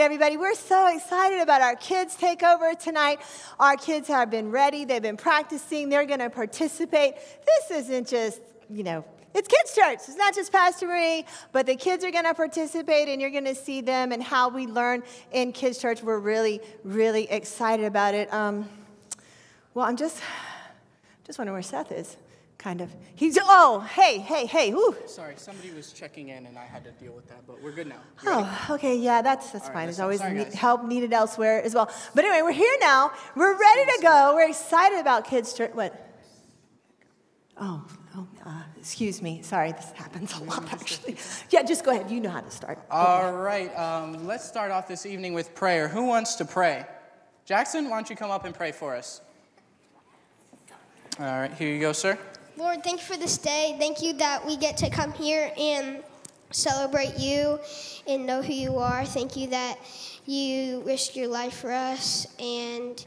right, everybody, we're so excited about our kids takeover tonight. Our kids have been ready, they've been practicing, they're going to participate. This isn't just, you know, it's kids' church. It's not just Pastor Marie, but the kids are going to participate and you're going to see them and how we learn in kids' church. We're really, really excited about it. Um, well, I'm just, just wondering where Seth is kind of. He's, oh, hey, hey, hey, whoo. Sorry, somebody was checking in and I had to deal with that, but we're good now. Oh, okay, yeah, that's, that's All right, fine. There's listen, always sorry, ne- guys. help needed elsewhere as well. But anyway, we're here now. We're ready to go. We're excited about kids' church. What? Oh, oh uh, excuse me. Sorry, this happens a lot, actually. Yeah, just go ahead. You know how to start. All right, um, let's start off this evening with prayer. Who wants to pray? Jackson, why don't you come up and pray for us? All right, here you go, sir. Lord, thank you for this day. Thank you that we get to come here and celebrate you and know who you are. Thank you that you risked your life for us, and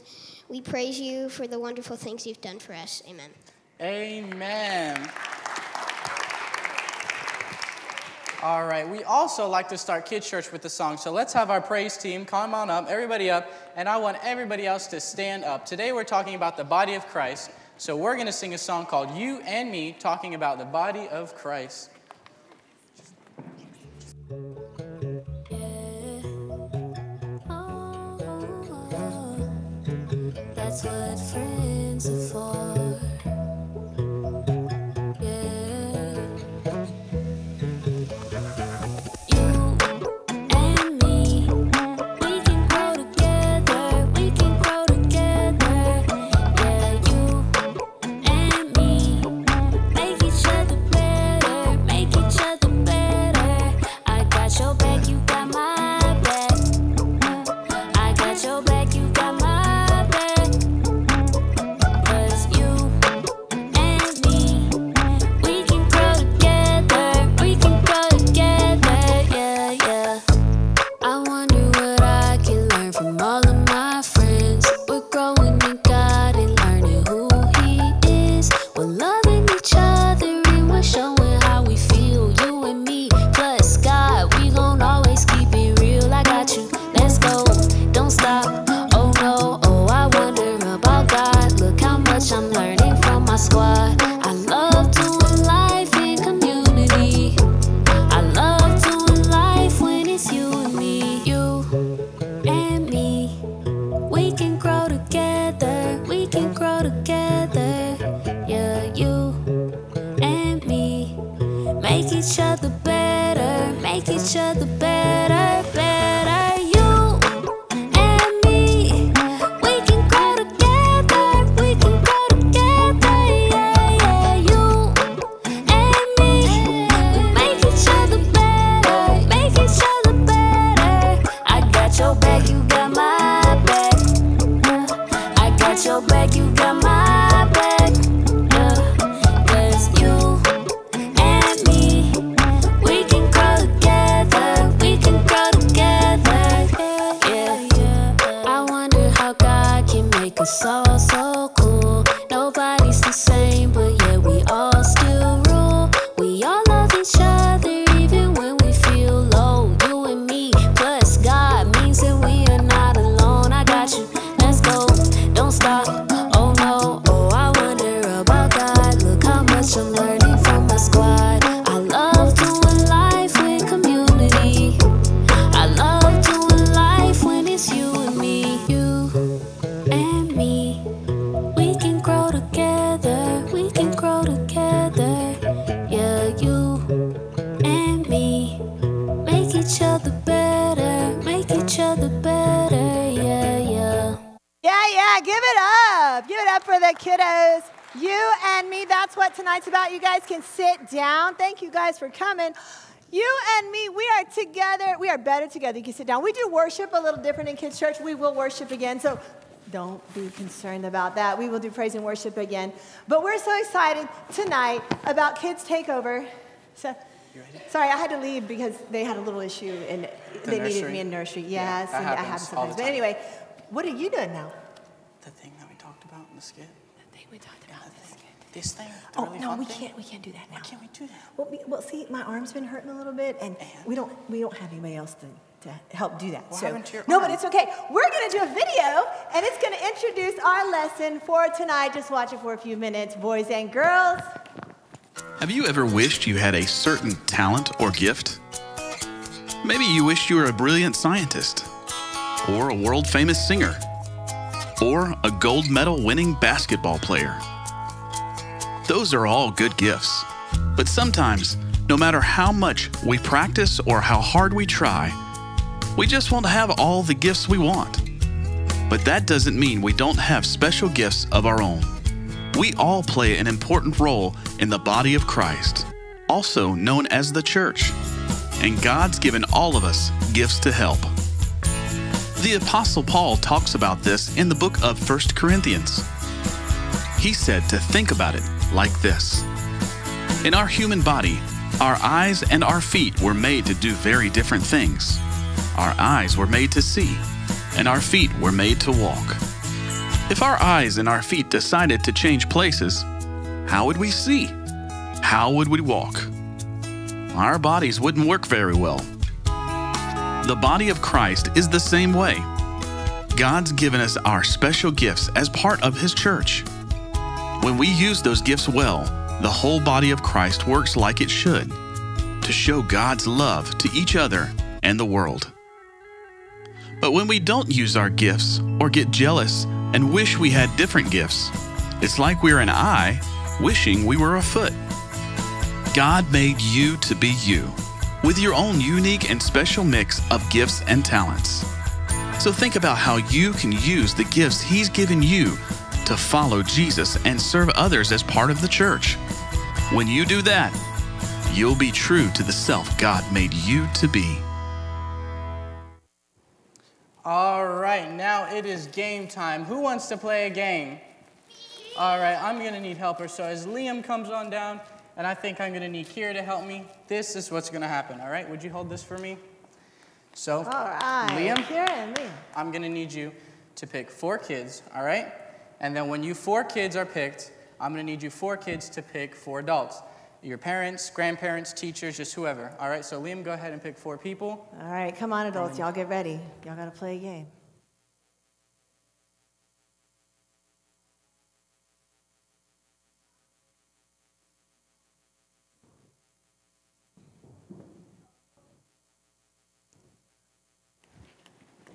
we praise you for the wonderful things you've done for us. Amen. Amen. All right, we also like to start Kids Church with the song. So let's have our praise team come on up, everybody up, and I want everybody else to stand up. Today we're talking about the body of Christ. So we're going to sing a song called You and Me, talking about the body of Christ. Oh, oh, oh. That's what friends are for. And me, that's what tonight's about. You guys can sit down. Thank you guys for coming. You and me, we are together. We are better together. You can sit down. We do worship a little different in kids' church. We will worship again. So don't be concerned about that. We will do praise and worship again. But we're so excited tonight about Kids Takeover. So, sorry, I had to leave because they had a little issue and they needed me in nursery. Yeah, Yes, that and that happens happens all the sometimes. But anyway, what are you doing now? The thing that we talked about in the skit. The thing we talked about this. This thing. the Oh really no, we thing? can't. We can't do that now. Why can't we do that? Well, we, well, see, my arm's been hurting a little bit, and, And? we don't we don't have anybody else to, to help do that. What so, your no, arm? but it's okay. We're going to do a video, and it's going to introduce our lesson for tonight. Just watch it for a few minutes, boys and girls. Have you ever wished you had a certain talent or gift? Maybe you wished you were a brilliant scientist, or a world famous singer, or a gold medal winning basketball player. Those are all good gifts. But sometimes, no matter how much we practice or how hard we try, we just won't have all the gifts we want. But that doesn't mean we don't have special gifts of our own. We all play an important role in the body of Christ, also known as the church. And God's given all of us gifts to help. The Apostle Paul talks about this in the book of 1 Corinthians. He said to think about it like this In our human body, our eyes and our feet were made to do very different things. Our eyes were made to see, and our feet were made to walk. If our eyes and our feet decided to change places, how would we see? How would we walk? Our bodies wouldn't work very well. The body of Christ is the same way. God's given us our special gifts as part of His church. When we use those gifts well, the whole body of Christ works like it should to show God's love to each other and the world. But when we don't use our gifts or get jealous and wish we had different gifts, it's like we're an eye wishing we were a foot. God made you to be you, with your own unique and special mix of gifts and talents. So think about how you can use the gifts He's given you to follow Jesus and serve others as part of the church. When you do that, you'll be true to the self God made you to be. All right, now it is game time. Who wants to play a game? All right, I'm gonna need helpers. So as Liam comes on down, and I think I'm gonna need Kira to help me, this is what's gonna happen, all right? Would you hold this for me? So, All right. Liam? Kira and Liam. I'm gonna need you to pick four kids, all right? And then when you four kids are picked, I'm gonna need you four kids to pick four adults. Your parents, grandparents, teachers, just whoever. All right, so Liam, go ahead and pick four people. All right, come on, adults. Y'all get ready. Y'all got to play a game.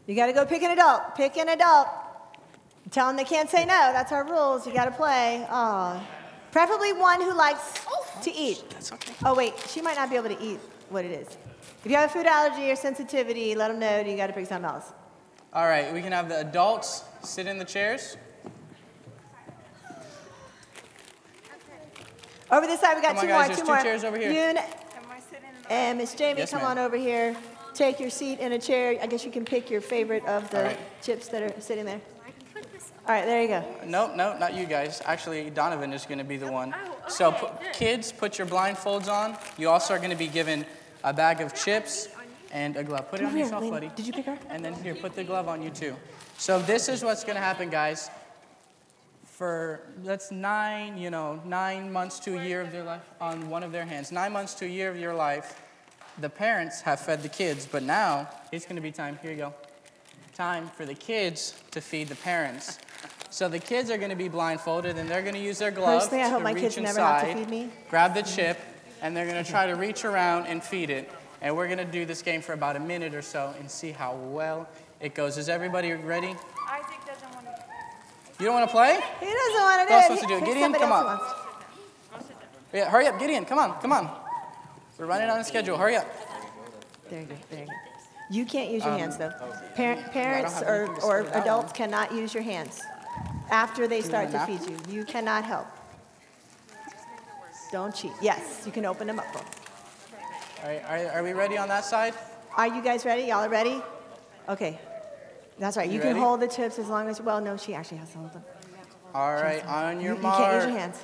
You got to go pick an adult. Pick an adult. Tell them they can't say no. That's our rules. You got to play. Oh, preferably one who likes to eat. That's okay. Oh, wait, she might not be able to eat what it is. If you have a food allergy or sensitivity, let them know you got to pick something else. All right, we can have the adults sit in the chairs. Over this side, we got Come on, two guys, more. there's two two more. chairs over here. You and Miss Jamie, Yes, come ma'am. on over here. Take your seat in a chair. I guess you can pick your favorite of the All right. chips that are sitting there. All right, there you go. No, no, not you guys. Actually, Donovan is going to be the one. So, pu- kids, put your blindfolds on. You also are going to be given a bag of chips and a glove. Put it on here, yourself, Lynn. buddy. Did you pick her? And then here, put the glove on you too. So this is what's going to happen, guys. For that's nine, you know, nine months to a year of their life on one of their hands. Nine months to a year of your life. The parents have fed the kids, but now it's going to be time. Here you go. Time for the kids to feed the parents. So the kids are going to be blindfolded and they're going to use their gloves Personally, I hope to my reach kids never inside, have to feed me. grab the chip, and they're going to try to reach around and feed it. And we're going to do this game for about a minute or so and see how well it goes. Is everybody ready? Isaac doesn't want to. You don't want to play? He doesn't want to do Who else it. wants to do it? Gideon, come on. Yeah, hurry up, Gideon. Come on, come on. We're running on a schedule. Hurry up. There you go. There you go. You can't use your um, hands though. Par- parents have or, or say to adults cannot use your hands after they start to feed you. You cannot help. Don't cheat. Yes, you can open them up. All right, are, are we ready on that side? Are you guys ready? Y'all are ready? Okay. That's right. You, You can ready? hold the chips as long as, well, no, she actually has to hold them. All right, on your you mark. can't use your hands.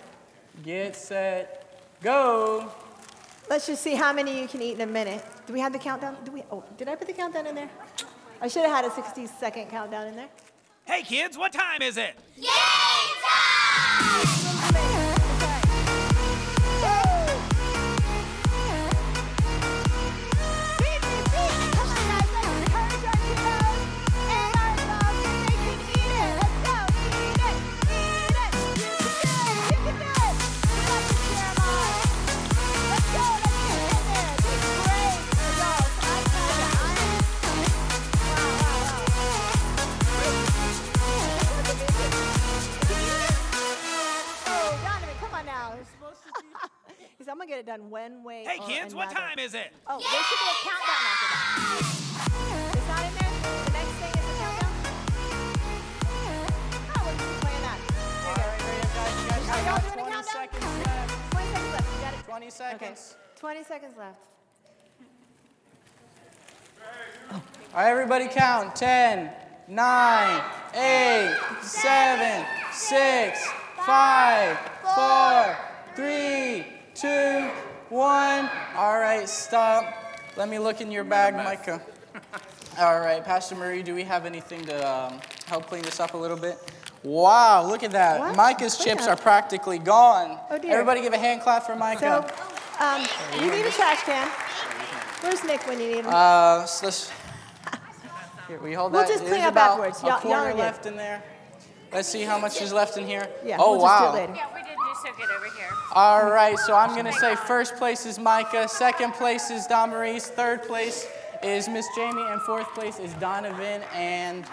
Get set, go. Let's just see how many you can eat in a minute. Do we have the countdown? Do we? Oh, did I put the countdown in there? I should have had a 60 second countdown in there. Hey kids, what time is it? Gonna get it done when, way. Hey, or kids, what time is it? Oh, there should be a countdown after that. It's not in there. The next thing is a countdown. Oh, we're just playing that. All right, hurry up, guys. You guys Are have y'all about doing a 20 countdown? seconds left. 20 seconds left. You got it. 20 seconds. Okay. 20 seconds left. All right, everybody count. 10, 9, 8, 7, 6, 5, 4, 3, 2, 1. All right, stop. Let me look in your bag, Micah. All right, Pastor Marie, do we have anything to um, help clean this up a little bit? Wow, look at that. What? Micah's Clean chips up. are practically gone. Oh, dear. Everybody give a hand clap for So, Micah. um, you need a trash can. Where's Nick when you need him? Uh, so let's, here, we hold We'll that. just clean up about afterwards. Y'all- y'all quarter are left in there. Let's see how much is left in here. yeah, oh we'll wow. Good over here. All right, so I'm gonna say first place is Micah, second place is Damaris, third place is Miss Jamie, and fourth place is Donovan and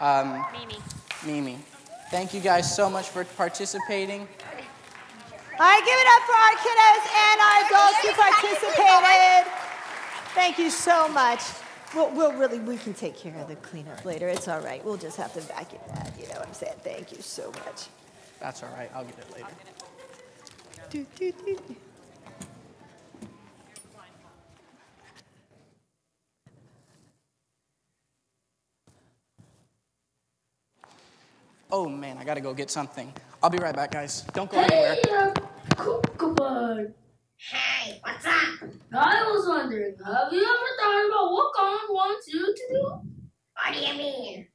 um, Mimi. Mimi. Thank you guys so much for participating. All right, give it up for our kiddos and our adults who participated. Thank you so much. We'll, we'll really, we can take care of the cleanup later. It's all right. We'll just have to vacuum that. You know what I'm saying? Thank you so much. That's all right, I'll get it later. Do, do, do, do. Oh man, I gotta go get something. I'll be right back, guys. Don't go anywhere. Hey, uh, Kookaburra. Hey, what's up? I was wondering, have you ever thought about what God wants you to do? What do you mean?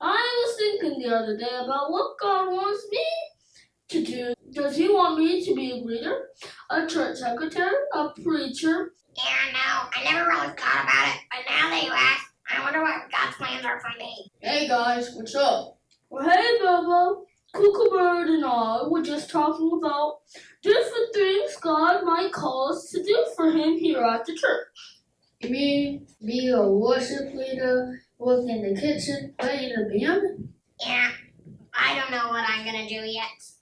I was thinking the other day about what God wants me to do. Does He want me to be a leader, a church secretary, a preacher? Yeah, no, I never really thought about it, but now that you ask, I wonder what God's plans are for me. Hey guys, what's up? Well, hey Bobo, Kookaburra and I were just talking about different things God might call us to do for Him here at the church. You mean be a worship leader, work in the kitchen, play in the band? Yeah, I don't know what I'm gonna do yet.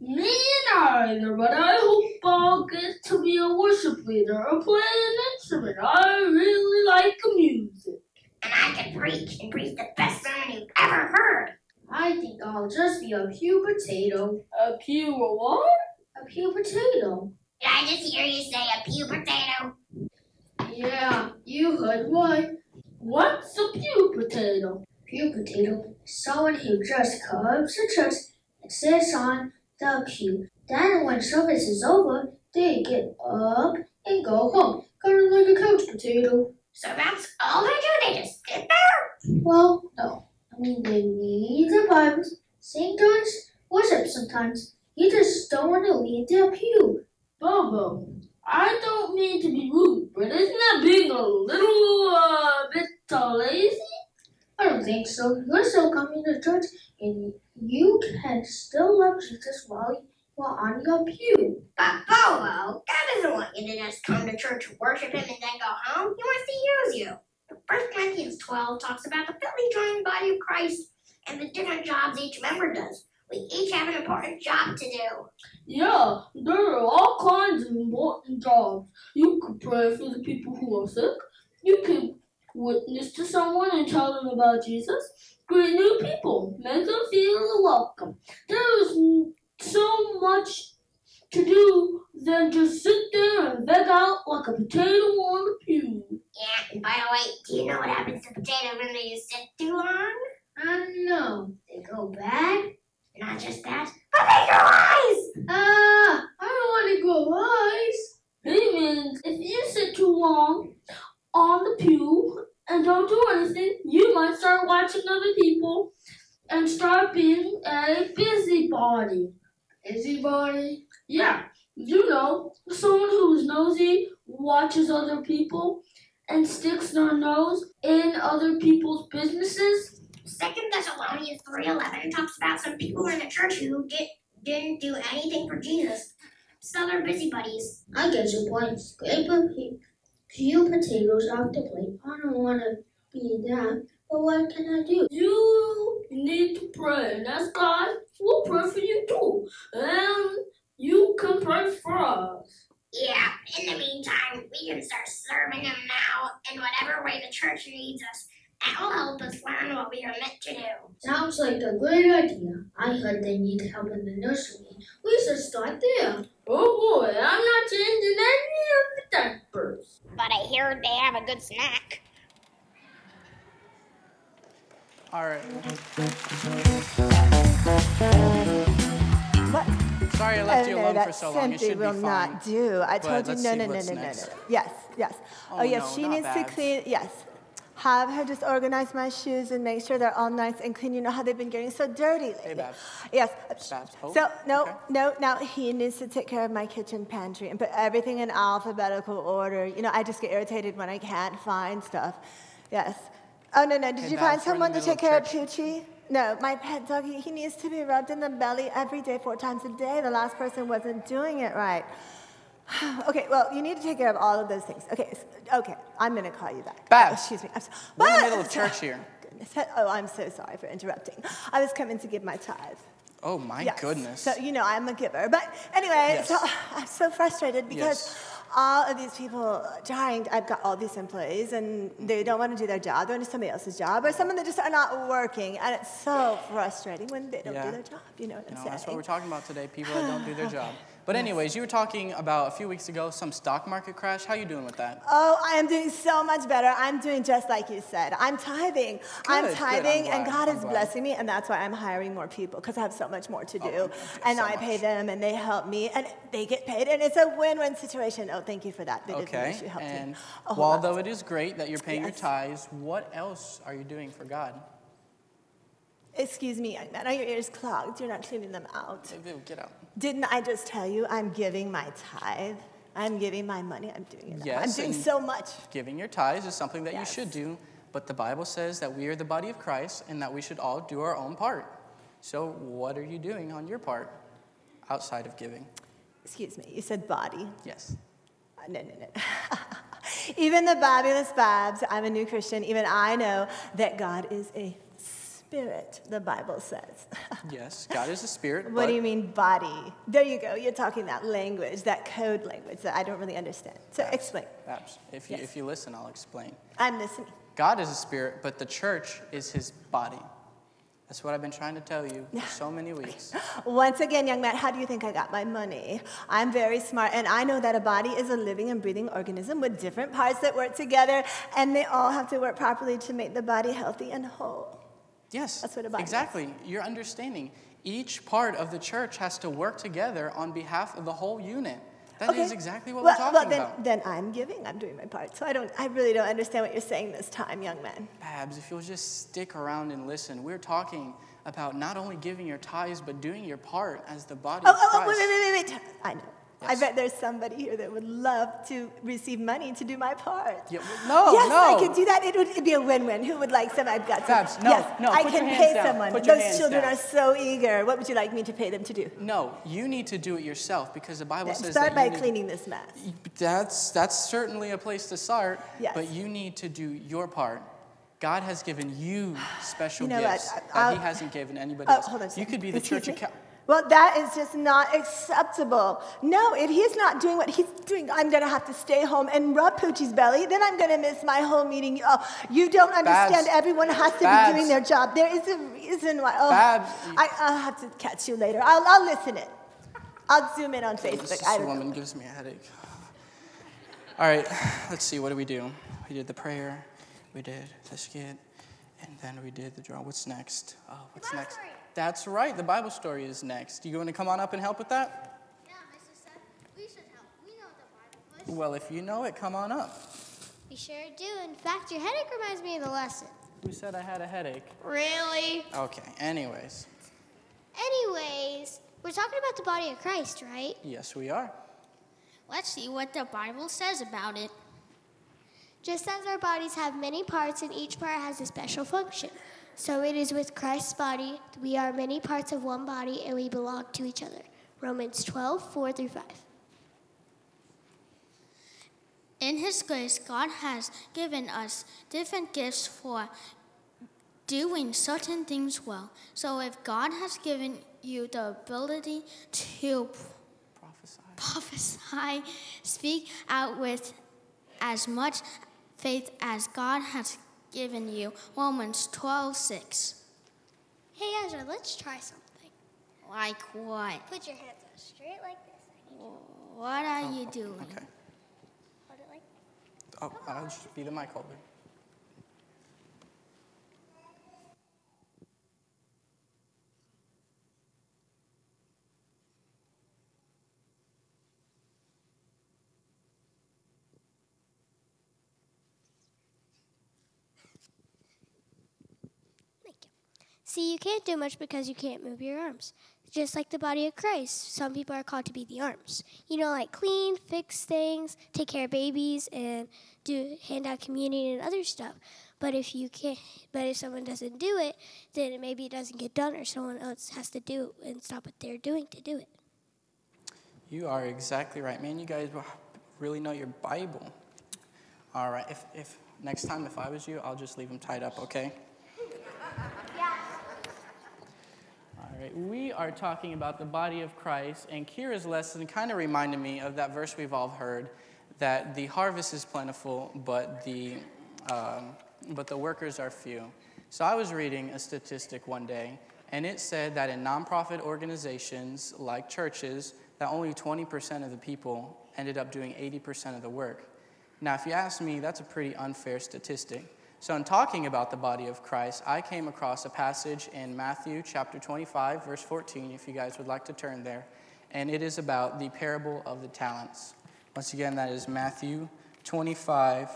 Me neither, but I hope I'll get to be a worship leader or play an instrument. I really like music. And I can preach and preach the best sermon you've ever heard. I think I'll just be a pew potato. A pew what? A pew potato. Did I just hear you say a pew potato? Yeah, you heard right. What's a pew potato? Pew potato is someone who just comes to church and sits on the pew. Then when service is over, they get up and go home, kind of like a couch potato. So that's all they do, they just sit there? Well, no. I mean, they read the Bibles, sing tunes, worship sometimes. You just don't want to leave the pew. Bobo, I don't mean to be rude, but isn't that being a little uh, bit lazy? I don't think so. You're still coming to church, and you can still love Jesus while you're on your pew. But oh, Bobo, God doesn't want you to just come to church to worship Him and then go home. He wants to use you. 1 Corinthians 12 talks about the fitly joined body of Christ and the different jobs each member does. We each have an important job to do. Yeah, there are all kinds of important jobs. You could pray for the people who are sick. You could witness to someone and tell them about Jesus. Greet new people. Make them feel welcome. There is so much to do than just sit there and veg out like a potato on the pew. Yeah, and by the way, do you know what happens to potatoes when they sit too long? I know. They go bad. Not just that, but they grow eyes! Ah, I don't want to grow eyes. It means if you sit too long on the pew and don't do anything, you might start watching other people and start being a busybody. Busybody? Yeah. You know, someone who's nosy, watches other people, and sticks their nose in other people's businesses. Second Thessalonians 3.11 talks about some people in the church who did, didn't do anything for Jesus. So they're busybodies. I get your point. Scrape a pe- few potatoes off the plate. I don't want to be that, but what can I do? You need to pray and ask God. We'll pray for you too. And you can pray for us. Yeah, in the meantime, we can start serving Him now in whatever way the church needs us. That will help us learn what we are meant to do. Sounds like a great idea. I heard they need help in the nursery. We should start there. Oh boy, I'm not changing any of the diapers. But I hear they have a good snack. All right. What? Sorry I left Oh, you no, alone that for so long. It simply should be will fine. not do. I But told you let's no, no, no, no, no, no. Yes, yes. Oh, Oh, yes, no, she not needs to Babs. clean. Yes, have her just organize my shoes and make sure they're all nice and clean. You know how they've been getting so dirty lately. Babs. Yes. Babs. So no, okay. no. Now he needs to take care of my kitchen pantry and put everything in alphabetical order. You know, I just get irritated when I can't find stuff. Yes. Oh no, no. Did Hey, you Babs, find we're in the someone to take of care of church. Poochie? No, my pet doggy, he needs to be rubbed in the belly every day, four times a day. The last person wasn't doing it right. okay, well, you need to take care of all of those things. Okay, s- okay, I'm gonna call you back. Babs, Oh, excuse me. I'm so, We're in the middle of church here. Goodness. Oh, I'm so sorry for interrupting. I was coming to give my tithe. Oh my Yes. goodness. So you know I'm a giver, but anyway, Yes. so I'm so frustrated because Yes. all of these people trying. I've got all these employees, and they don't want to do their job. They're doing somebody else's job, or some of them just are not working, and it's so frustrating when they don't Yeah. do their job. You know what I'm No, saying? that's what we're talking about today. People that don't do their job. But anyways, you were talking about a few weeks ago some stock market crash. How are you doing with that? Oh, I am doing so much better. I'm doing just like you said. I'm tithing. I'm Good. I'm tithing, and. God I'm is glad. blessing me, and that's why I'm hiring more people because I have so much more to oh, do. Oh, and so I pay them, and they help me, and they get paid, and it's a win-win situation. Oh, thank you for that. They Okay. you helped And me. Oh, hold while though it is great that you're paying your tithes, what else are you doing for God? Excuse me, young man. Are your ears clogged? You're not cleaning them out. Get out. Didn't I just tell you I'm giving my tithe? I'm giving my money. I'm doing it. now. I'm doing so much. Giving your tithes is something that Yes. you should do, but the Bible says that we are the body of Christ and that we should all do our own part. So, what are you doing on your part outside of giving? Excuse me. You said body. Yes. Uh, No, no, no. even the fabulous Babs, I'm a new Christian, even I know that God is a spirit, the Bible says. Yes, God is a spirit. what do you mean, body? There you go. You're talking that language, that code language that I don't really understand. So explain. Perhaps. If you, Yes. if you listen, I'll explain. I'm listening. God is a spirit, but the church is his body. That's what I've been trying to tell you for so many weeks. Once again, young man, how do you think I got my money? I'm very smart, and I know that a body is a living and breathing organism with different parts that work together, and they all have to work properly to make the body healthy and whole. Yes, That's what a body is. exactly. You're understanding. Each part of the church has to work together on behalf of the whole unit. That is exactly what well, we're talking well, then, about. then I'm giving. I'm doing my part. So I don't. I really don't understand what you're saying this time, young man. Babs, if you'll just stick around and listen, we're talking about not only giving your tithes, but doing your part as the body Oh, of oh, oh, oh Christ. oh, wait, wait, wait, wait. I know. I bet there's somebody here that would love to receive money to do my part. Yeah, no, yes, I no. could do that. It would it'd be a win-win. Who would like some? I've got some. Babs, no, yes, no, I can pay down. someone. Those children down. are so eager. What would you like me to pay them to do? No, you need to do it yourself because the Bible says Start that by need- cleaning this mess. That's that's certainly a place to start. Yes. But you need to do your part. God has given you special You know gifts I- that He hasn't given anybody Oh, else. hold on you second. could be the Excuse church account. Well, that is just not acceptable. No, if he's not doing what he's doing, I'm going to have to stay home and rub Poochie's belly. Then I'm going to miss my whole meeting. Oh, you don't understand. Babs. Everyone has to Babs. be doing their job. There is a reason why. Oh, Babs. I, I'll have to catch you later. I'll, I'll listen it. I'll zoom in on Facebook. This I don't woman know. gives me a headache. All right, let's see. What do we do? We did the prayer, we did the skit, and then we did the draw. What's next? Oh, what's Bible next? That's right. The Bible story is next. Do you going to come on up and help with that? Yeah, Mrs. Seth, we should help. We know the Bible Well, if you know it, come on up. We sure do. In fact, your headache reminds me of the lesson. Who said I had a headache? Really? Okay. Anyways, Anyways, we're talking about the body of Christ, right? yes, we are. Let's see what the Bible says about it. Just as our bodies have many parts and each part has a special function, so it is with Christ's body. We are many parts of one body and we belong to each other. Romans 12, 4 through 5. In His grace, God has given us different gifts for doing certain things well. So if God has given you the ability to Prophesy. prophesy, speak out with as much faith as God has given you. Romans 12 6. Hey, Ezra, let's try something. Like what? Put your hands out straight like this. What are oh, you doing? Okay. Hold it like Oh, I'll just be the mic holder. See, you can't do much because you can't move your arms. Just like the body of Christ, some people are called to be the arms. You know, like clean, fix things, take care of babies, and do hand out communion and other stuff. But if you can't, but if someone doesn't do it, then maybe it doesn't get done, or someone else has to do it and stop what they're doing to do it. You are exactly right, man. You guys really know your Bible. All right. If, if next time, if I was you, I'll just leave them tied up, okay? We are talking about the body of Christ, and Kira's lesson kind of reminded me of that verse we've all heard, that the harvest is plentiful, but the um, but the workers are few. So I was reading a statistic one day, and it said that in nonprofit organizations like churches, that only 20% of the people ended up doing 80% of the work. Now, if you ask me, that's a pretty unfair statistic. So, in talking about the body of Christ, I came across a passage in Matthew chapter 25, verse 14, if you guys would like to turn there. And it is about the parable of the talents. Once again, that is Matthew 25,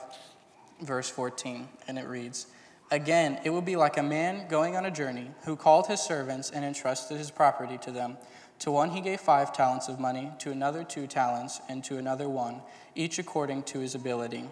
verse 14. And it reads Again, it will be like a man going on a journey who called his servants and entrusted his property to them. To one he gave five talents of money, to another two talents, and to another one, each according to his ability.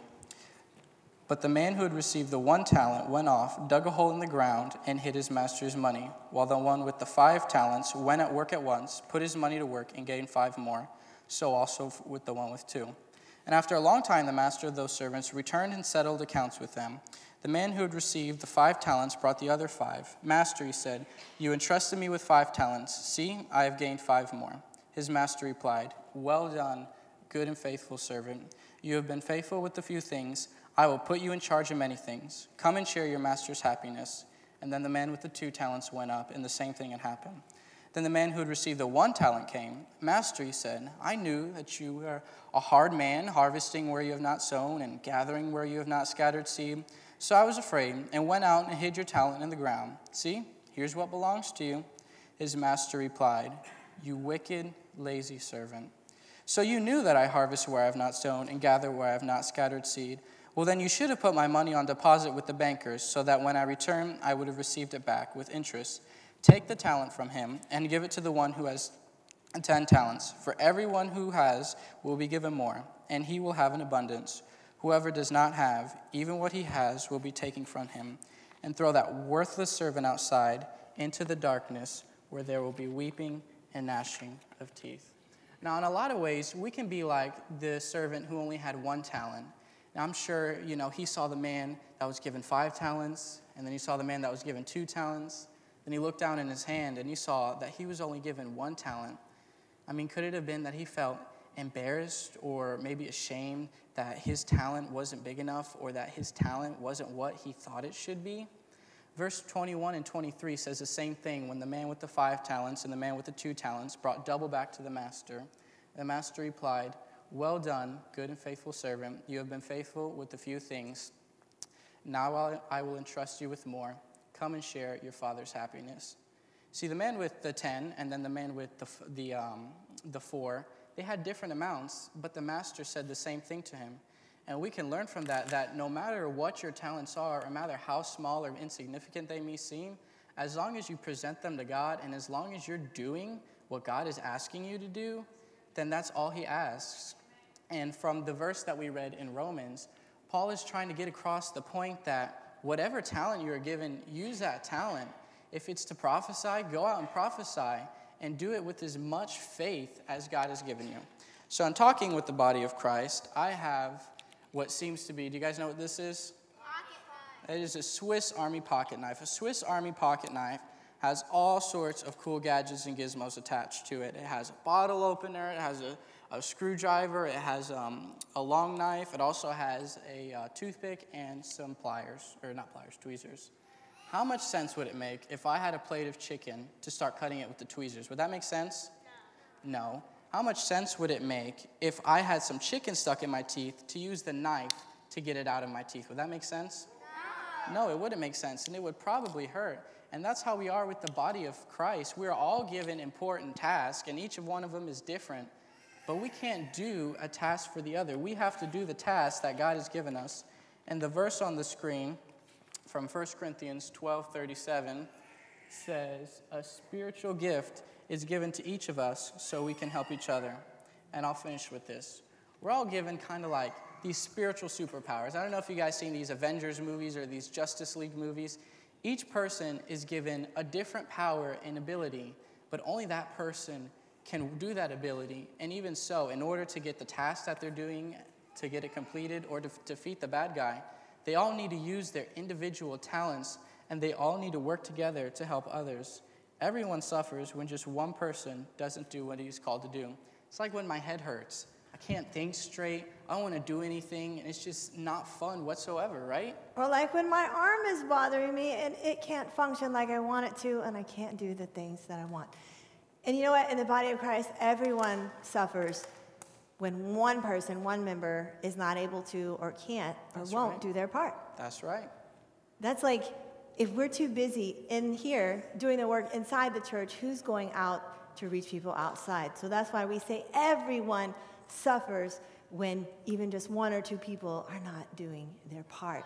But the man who had received the one talent went off, dug a hole in the ground, and hid his master's money, while the one with the five talents went at work at once, put his money to work, and gained five more. So also with the one with two. And after a long time, the master of those servants returned and settled accounts with them. The man who had received the five talents brought the other five. Master, he said, You entrusted me with five talents. See, I have gained five more. His master replied, Well done, good and faithful servant. You have been faithful with a few things. I will put you in charge of many things. Come and share your master's happiness. And then the man with the two talents went up, and the same thing had happened. Then the man who had received the one talent came. Master, he said, I knew that you are a hard man, harvesting where you have not sown and gathering where you have not scattered seed. So I was afraid and went out and hid your talent in the ground. See, here's what belongs to you. His master replied, You wicked, lazy servant. So you knew that I harvest where I have not sown and gather where I have not scattered seed. Well, then you should have put my money on deposit with the bankers, so that when I return, I would have received it back with interest. Take the talent from him and give it to the one who has ten talents. For everyone who has will be given more, and he will have an abundance. Whoever does not have, even what he has, will be taken from him. And throw that worthless servant outside into the darkness, where there will be weeping and gnashing of teeth. Now, in a lot of ways, we can be like the servant who only had one talent. Now, I'm sure, you know, he saw the man that was given five talents, and then he saw the man that was given two talents. Then he looked down in his hand and he saw that he was only given one talent. I mean, could it have been that he felt embarrassed or maybe ashamed that his talent wasn't big enough or that his talent wasn't what he thought it should be? Verse 21 and 23 says the same thing when the man with the five talents and the man with the two talents brought double back to the master. The master replied, Well done, good and faithful servant. You have been faithful with a few things. Now I will entrust you with more. Come and share your father's happiness. See, the man with the 10 and then the man with the, the, um, the four, they had different amounts, but the master said the same thing to him. And we can learn from that that no matter what your talents are, no matter how small or insignificant they may seem, as long as you present them to God and as long as you're doing what God is asking you to do, then that's all He asks. And from the verse that we read in Romans, Paul is trying to get across the point that whatever talent you are given, use that talent. If it's to prophesy, go out and prophesy and do it with as much faith as God has given you. So, in talking with the body of Christ, I have what seems to be do you guys know what this is? It is a Swiss Army pocket knife. A Swiss Army pocket knife has all sorts of cool gadgets and gizmos attached to it. It has a bottle opener, it has a, a screwdriver, it has um, a long knife, it also has a uh, toothpick and some pliers, or not pliers, tweezers. How much sense would it make if I had a plate of chicken to start cutting it with the tweezers? Would that make sense? No. How much sense would it make if I had some chicken stuck in my teeth to use the knife to get it out of my teeth? Would that make sense? No, it wouldn't make sense, and it would probably hurt. And that's how we are with the body of Christ. We're all given important tasks, and each of one of them is different. But we can't do a task for the other. We have to do the task that God has given us. And the verse on the screen from 1 Corinthians 12 37 says, A spiritual gift is given to each of us so we can help each other. And I'll finish with this. We're all given kind of like these spiritual superpowers. I don't know if you guys seen these Avengers movies or these Justice League movies. Each person is given a different power and ability, but only that person can do that ability. And even so, in order to get the task that they're doing, to get it completed, or to defeat the bad guy, they all need to use their individual talents and they all need to work together to help others. Everyone suffers when just one person doesn't do what he's called to do. It's like when my head hurts. I can't think straight. I don't want to do anything, and it's just not fun whatsoever, right? Or like when my arm is bothering me and it can't function like I want it to, and I can't do the things that I want. And you know what? In the body of Christ, everyone suffers when one person, one member, is not able to or can't or That's won't right. do their part. That's right. That's like if we're too busy in here doing the work inside the church, who's going out to reach people outside? So that's why we say everyone suffers when even just one or two people are not doing their part.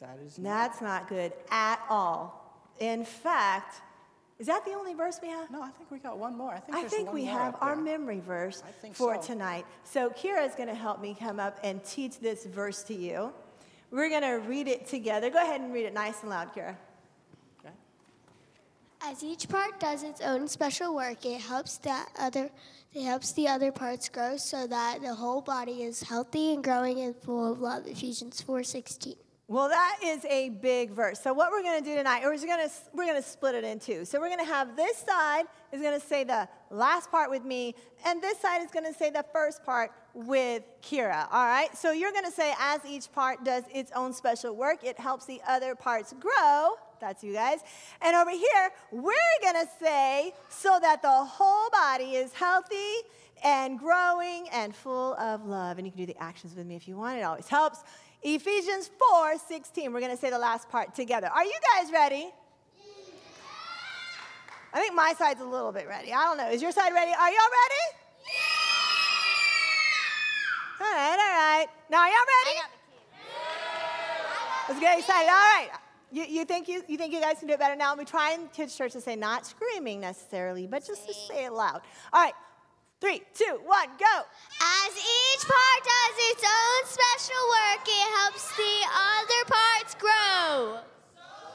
That is That's not good at all. In fact, is that the only verse we have? No, I think we got one more. I think, I think we have our memory verse for so. tonight. So Kira is going to help me come up and teach this verse to you. We're going to read it together. Go ahead and read it nice and loud, Kira. As each part does its own special work, it helps that other it helps the other parts grow so that the whole body is healthy and growing and full of love. Ephesians 4:16. Well, that is a big verse. So what we're going to do tonight, we're going to we're going to split it in two. So we're going to have this side is going to say the last part with me, and this side is going to say the first part with Kira. All right. So you're going to say as each part does its own special work, it helps the other parts grow. That's you guys. And over here, we're going to say so that the whole body is healthy and growing and full of love. And you can do the actions with me if you want. It always helps. Ephesians 4 16. We're going to say the last part together. Are you guys ready? I think my side's a little bit ready. I don't know. Is your side ready? Are y'all ready? Yeah! All right, all right. Now, are y'all ready? Let's get excited. All right. You, you, think you, you think you guys can do it better now? We try in kids' church to say not screaming necessarily, but just to say it loud. All right. Three, two, one, go. As each part does its own special work, it helps the other parts grow.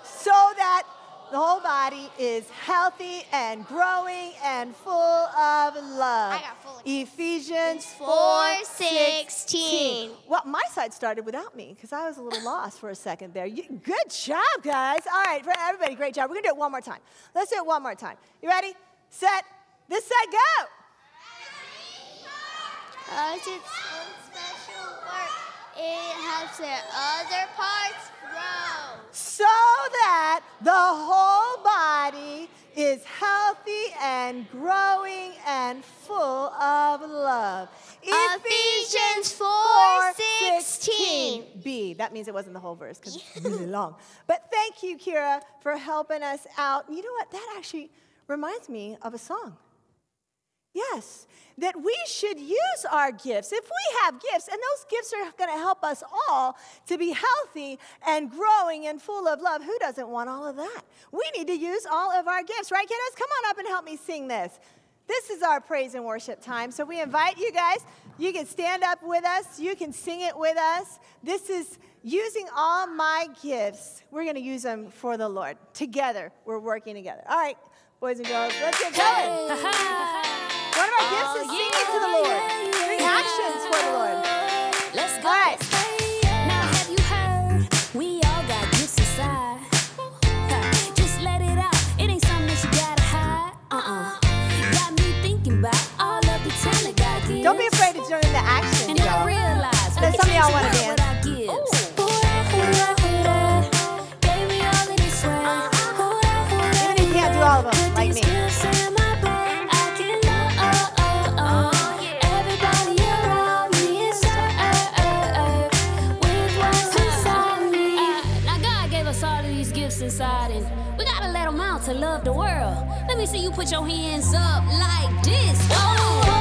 so that the whole body is healthy and growing and full of love. I got full of- Ephesians 4 4:16. Well, my side started without me because I was a little lost for a second there. You, good job, guys. All right, for everybody, great job. We're going to do it one more time. Let's do it one more time. You ready? Set, this side, go. Its own special work, it helps the other parts grow. The whole body is healthy and growing and full of love. Ephesians 4:16. B. That means it wasn't the whole verse because it's really long. But thank you, Kira, for helping us out. You know what? That actually reminds me of a song. Yes, that we should use our gifts. If we have gifts, and those gifts are going to help us all to be healthy and growing and full of love, who doesn't want all of that? We need to use all of our gifts, right, kiddos? Come on up and help me sing this. This is our praise and worship time. So we invite you guys, you can stand up with us, you can sing it with us. This is using all my gifts. We're going to use them for the Lord. Together, we're working together. All right, boys and girls, let's get going. our gifts to the Lord. Reactions for the Lord. Let's go. All right. Don't be afraid to join the action, y'all. There's some y'all want to see you put your hands up like this. Oh,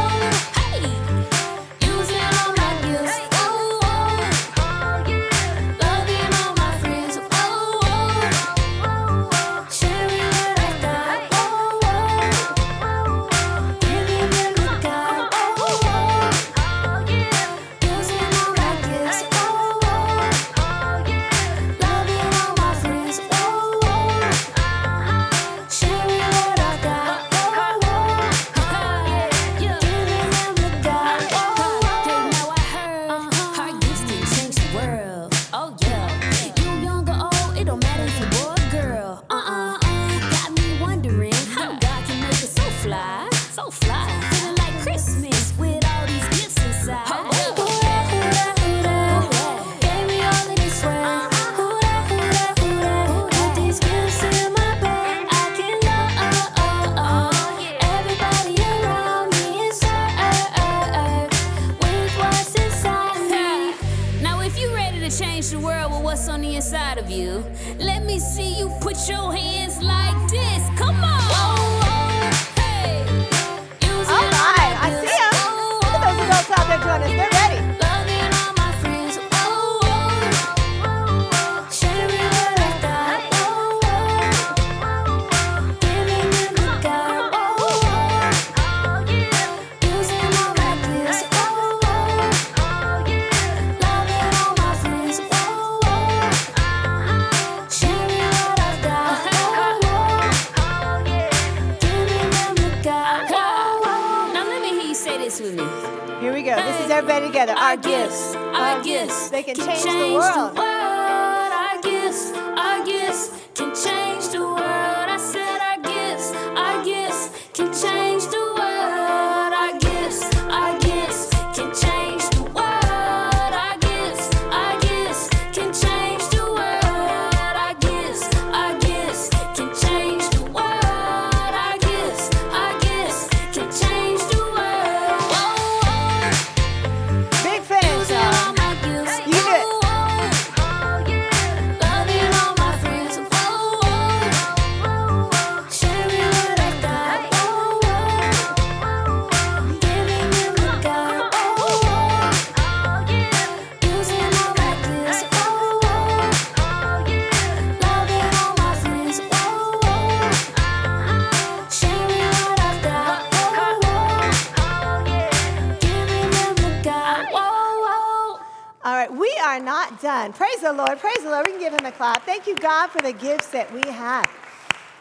that we have.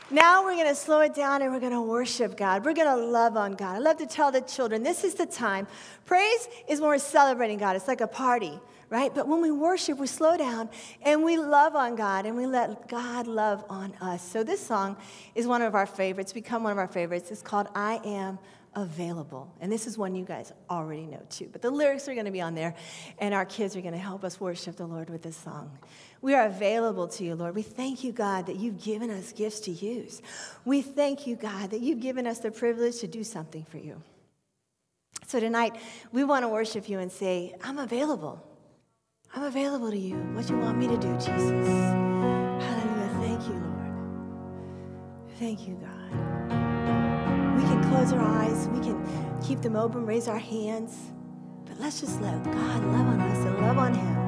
Now we're going to slow it down and we're going to worship God. We're going to love on God. I love to tell the children this is the time. Praise is when we're celebrating God, it's like a party, right? But when we worship, we slow down and we love on God and we let God love on us. So this song is one of our favorites, become one of our favorites. It's called I Am available. And this is one you guys already know too. But the lyrics are going to be on there, and our kids are going to help us worship the Lord with this song. We are available to you, Lord. We thank you, God, that you've given us gifts to use. We thank you, God, that you've given us the privilege to do something for you. So tonight, we want to worship you and say, I'm available. I'm available to you. What do you want me to do, Jesus. Hallelujah. Thank you, Lord. Thank you, God. Close our eyes, we can keep them open, raise our hands, but let's just let God love on us and love on Him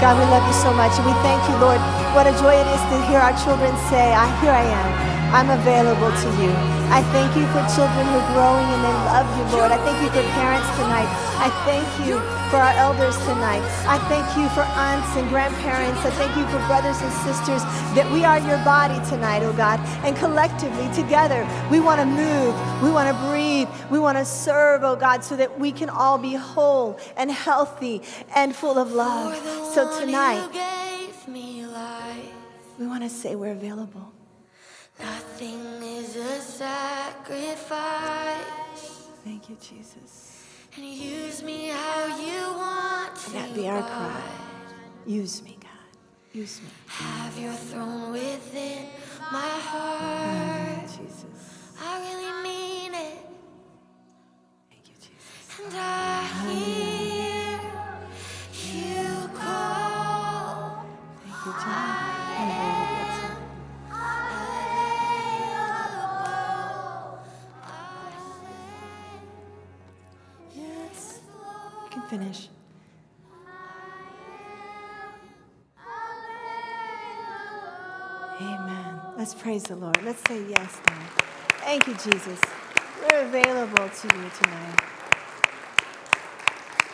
God, we love you so much, and we thank you, Lord. What a joy it is to hear our children say, I, Here I am. I'm available to you. I thank you for children who are growing and they love you, Lord. I thank you for parents tonight. I thank you for our elders tonight. I thank you for aunts and grandparents. I thank you for brothers and sisters that we are your body tonight, oh God. And collectively, together, we want to move, we want to breathe, we want to serve, oh God, so that we can all be whole and healthy and full of love. So tonight, gave me life. we want to say we're available. Nothing is a sacrifice. Thank you, Jesus. And use me how you want to. That be our cry. Use me, God. Use me. Have your throne within my heart. Jesus. I really mean it. Thank you, Jesus. And I hear you call. Thank you, John. Finish. Amen. Let's praise the Lord. Let's say yes, Lord. Thank you, Jesus. We're available to you tonight.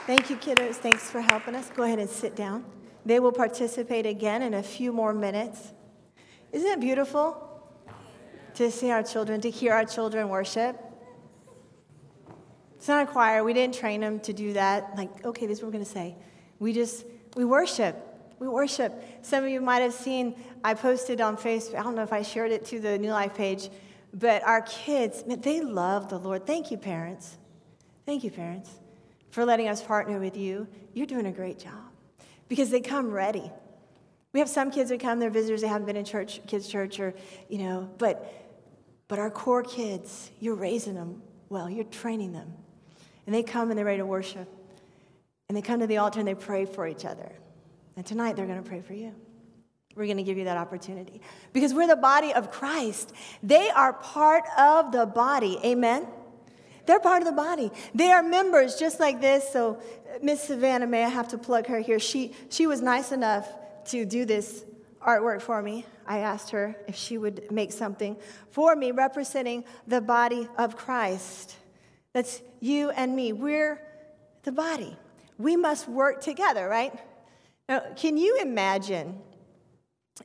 Thank you, kiddos. Thanks for helping us. Go ahead and sit down. They will participate again in a few more minutes. Isn't it beautiful to see our children, to hear our children worship? It's not a choir. We didn't train them to do that. Like, okay, this is what we're going to say. We just, we worship. We worship. Some of you might have seen, I posted on Facebook, I don't know if I shared it to the New Life page, but our kids, man, they love the Lord. Thank you, parents. Thank you, parents, for letting us partner with you. You're doing a great job because they come ready. We have some kids that come, they're visitors, they haven't been in church, kids' church, or, you know, but, but our core kids, you're raising them well, you're training them. And they come and they're ready to worship. And they come to the altar and they pray for each other. And tonight they're going to pray for you. We're going to give you that opportunity because we're the body of Christ. They are part of the body. Amen. They're part of the body. They are members just like this. So, uh, Miss Savannah, may I have to plug her here? She, she was nice enough to do this artwork for me. I asked her if she would make something for me representing the body of Christ. That's you and me. We're the body. We must work together, right? Now, can you imagine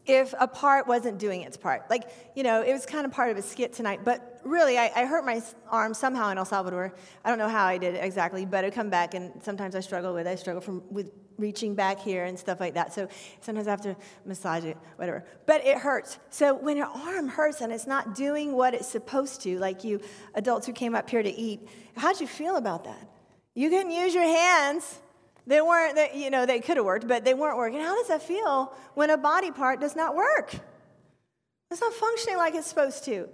if a part wasn't doing its part? Like, you know, it was kind of part of a skit tonight, but really, I, I hurt my arm somehow in El Salvador. I don't know how I did it exactly, but I come back, and sometimes I struggle with. I struggle from with reaching back here and stuff like that. So sometimes I have to massage it, whatever. But it hurts. So when your arm hurts and it's not doing what it's supposed to, like you adults who came up here to eat, how'd you feel about that? You couldn't use your hands. They weren't, they, you know, they could have worked, but they weren't working. How does that feel when a body part does not work? It's not functioning like it's supposed to,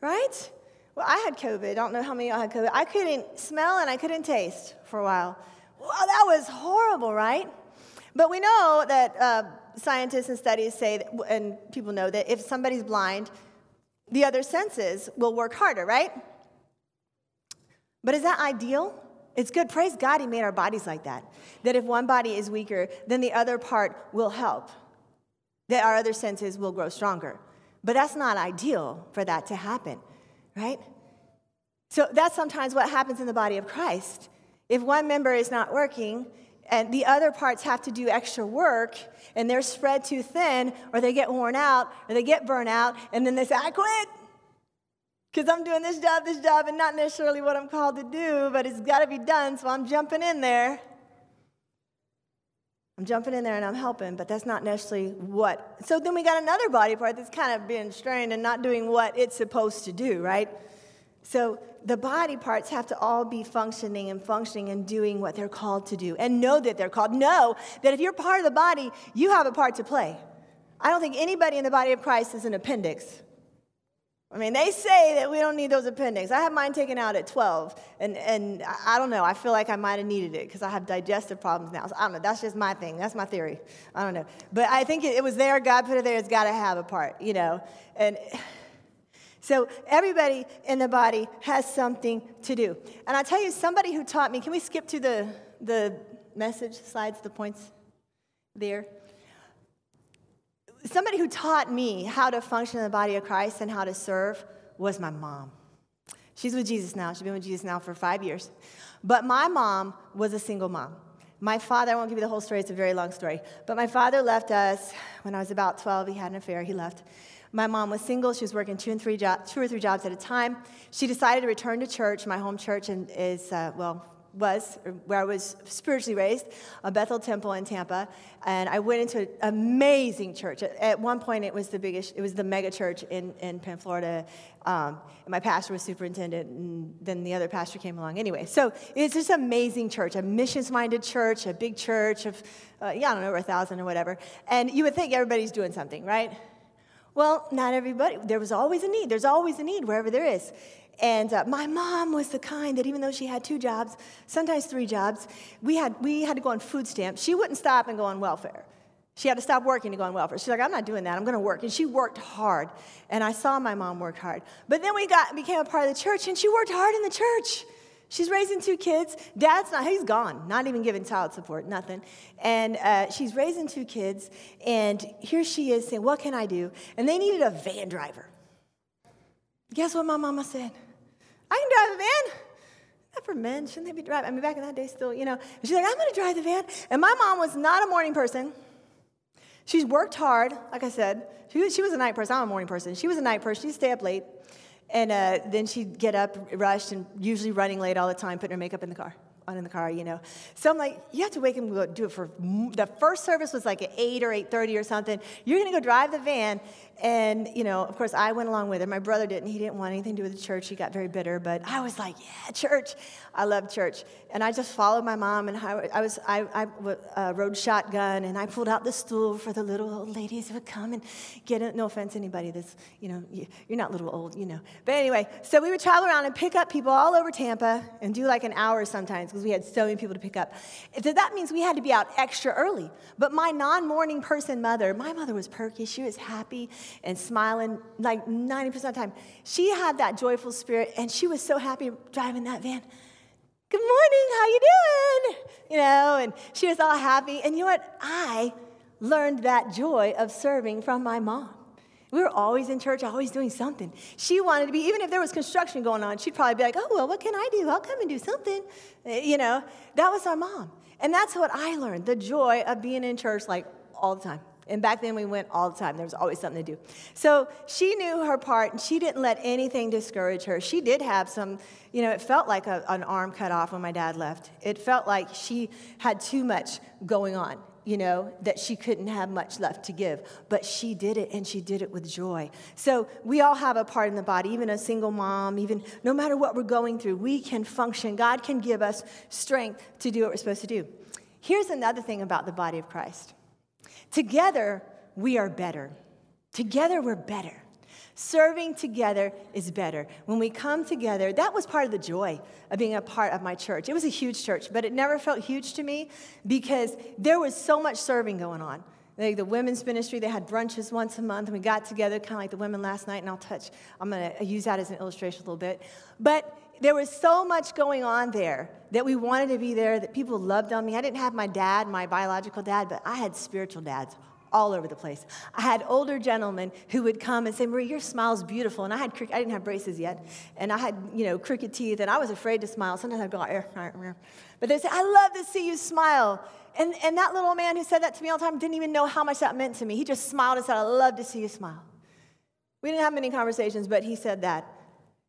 right? Well, I had COVID. I don't know how many y'all had COVID. I couldn't smell and I couldn't taste for a while. Well, that was horrible, right? But we know that uh, scientists and studies say, that, and people know that if somebody's blind, the other senses will work harder, right? But is that ideal? It's good. Praise God, He made our bodies like that. That if one body is weaker, then the other part will help, that our other senses will grow stronger. But that's not ideal for that to happen, right? So that's sometimes what happens in the body of Christ. If one member is not working and the other parts have to do extra work and they're spread too thin or they get worn out or they get burnt out and then they say, I quit because I'm doing this job, this job, and not necessarily what I'm called to do, but it's got to be done, so I'm jumping in there. I'm jumping in there and I'm helping, but that's not necessarily what. So then we got another body part that's kind of being strained and not doing what it's supposed to do, right? So the body parts have to all be functioning and functioning and doing what they're called to do and know that they're called. Know that if you're part of the body, you have a part to play. I don't think anybody in the body of Christ is an appendix. I mean, they say that we don't need those appendix. I had mine taken out at 12, and, and I don't know. I feel like I might have needed it because I have digestive problems now. So I don't know. That's just my thing. That's my theory. I don't know. But I think it, it was there. God put it there. It's got to have a part, you know. And so everybody in the body has something to do. And I tell you, somebody who taught me, can we skip to the, the message slides, the points there? Somebody who taught me how to function in the body of Christ and how to serve was my mom. She's with Jesus now. She's been with Jesus now for five years. But my mom was a single mom. My father, I won't give you the whole story, it's a very long story. But my father left us when I was about 12. He had an affair, he left. My mom was single. She was working two, and three jo- two or three jobs at a time. She decided to return to church. My home church and is, uh, well, was where I was spiritually raised, a Bethel Temple in Tampa. And I went into an amazing church. At, one point, it was the biggest, it was the mega church in, in Tampa, Florida. Um, and my pastor was superintendent, and then the other pastor came along. Anyway, so it's just an amazing church, a missions minded church, a big church of, uh, yeah, I don't know, over a thousand or whatever. And you would think everybody's doing something, right? Well, not everybody. There was always a need. There's always a need wherever there is. And uh, my mom was the kind that even though she had two jobs, sometimes three jobs, we had, we had to go on food stamps. She wouldn't stop and go on welfare. She had to stop working to go on welfare. She's like, I'm not doing that. I'm going to work. And she worked hard. And I saw my mom work hard. But then we got became a part of the church, and she worked hard in the church. She's raising two kids. Dad's not, he's gone, not even giving child support, nothing. And uh, she's raising two kids, and here she is saying, What can I do? And they needed a van driver. Guess what my mama said? I can drive a van. Not for men, shouldn't they be driving? I mean, back in that day, still, you know. And she's like, I'm gonna drive the van. And my mom was not a morning person. She's worked hard, like I said. She was, she was a night person. I'm a morning person. She was a night person. She'd stay up late. And uh, then she'd get up, rushed, and usually running late all the time, putting her makeup in the car, on in the car, you know. So I'm like, you have to wake him and go do it for, the first service was like at 8 or 8.30 or something. You're going to go drive the van. And, you know, of course, I went along with her. My brother didn't. He didn't want anything to do with the church. He got very bitter. But I was like, yeah, church. I love church. And I just followed my mom. And I, I was, I, I uh, rode shotgun. And I pulled out the stool for the little old ladies who would come and get it. No offense to anybody that's, you know, you, you're not little old, you know. But anyway, so we would travel around and pick up people all over Tampa and do like an hour sometimes. because we had so many people to pick up. So that means we had to be out extra early. But my non morning person mother, my mother was perky. She was happy and smiling like 90% of the time. She had that joyful spirit, and she was so happy driving that van. Good morning, how you doing? You know, and she was all happy. And you know what? I learned that joy of serving from my mom. We were always in church, always doing something. She wanted to be, even if there was construction going on, she'd probably be like, oh, well, what can I do? I'll come and do something. Eh, You know, that was our mom. And that's what I learned the joy of being in church like all the time. And back then we went all the time. There was always something to do. So she knew her part and she didn't let anything discourage her. She did have some, you know, it felt like a, an arm cut off when my dad left. It felt like she had too much going on, you know, that she couldn't have much left to give. But she did it and she did it with joy. So we all have a part in the body, even a single mom, even no matter what we're going through, we can function. God can give us strength to do what we're supposed to do. Here's another thing about the body of Christ. Together, we are better. Together, we're better. Serving together is better. When we come together, that was part of the joy of being a part of my church. It was a huge church, but it never felt huge to me because there was so much serving going on. Like the women's ministry, they had brunches once a month, and we got together, kind of like the women last night, and I'll touch, I'm gonna use that as an illustration a little bit. But there was so much going on there that we wanted to be there, that people loved on me. I didn't have my dad, my biological dad, but I had spiritual dads all over the place. I had older gentlemen who would come and say, Marie, your smile's beautiful. And I had I didn't have braces yet. And I had, you know, crooked teeth, and I was afraid to smile. Sometimes I'd go, "Eh, eh, eh." but they'd say, I love to see you smile. And, and that little man who said that to me all the time didn't even know how much that meant to me. He just smiled and said, I love to see you smile. We didn't have many conversations, but he said that.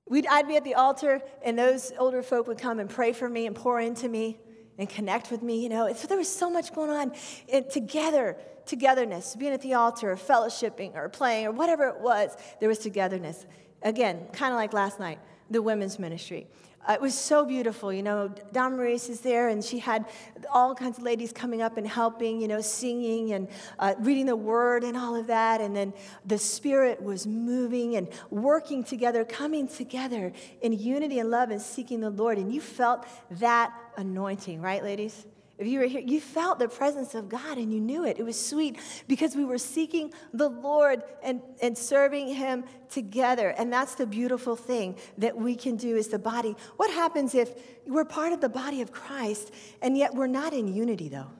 We'd, I'd be at the altar, and those older folk would come and pray for me and pour into me and connect with me. You know, so there was so much going on and together, togetherness, being at the altar, or fellowshipping, or playing, or whatever it was. There was togetherness. Again, kind of like last night, the women's ministry. Uh, it was so beautiful, you know. Dom Maurice is there, and she had all kinds of ladies coming up and helping, you know, singing and uh, reading the word and all of that. And then the Spirit was moving and working together, coming together in unity and love and seeking the Lord. And you felt that anointing, right, ladies? If you were here, you felt the presence of God and you knew it. It was sweet because we were seeking the Lord and, and serving Him together. And that's the beautiful thing that we can do as the body. What happens if we're part of the body of Christ and yet we're not in unity, though?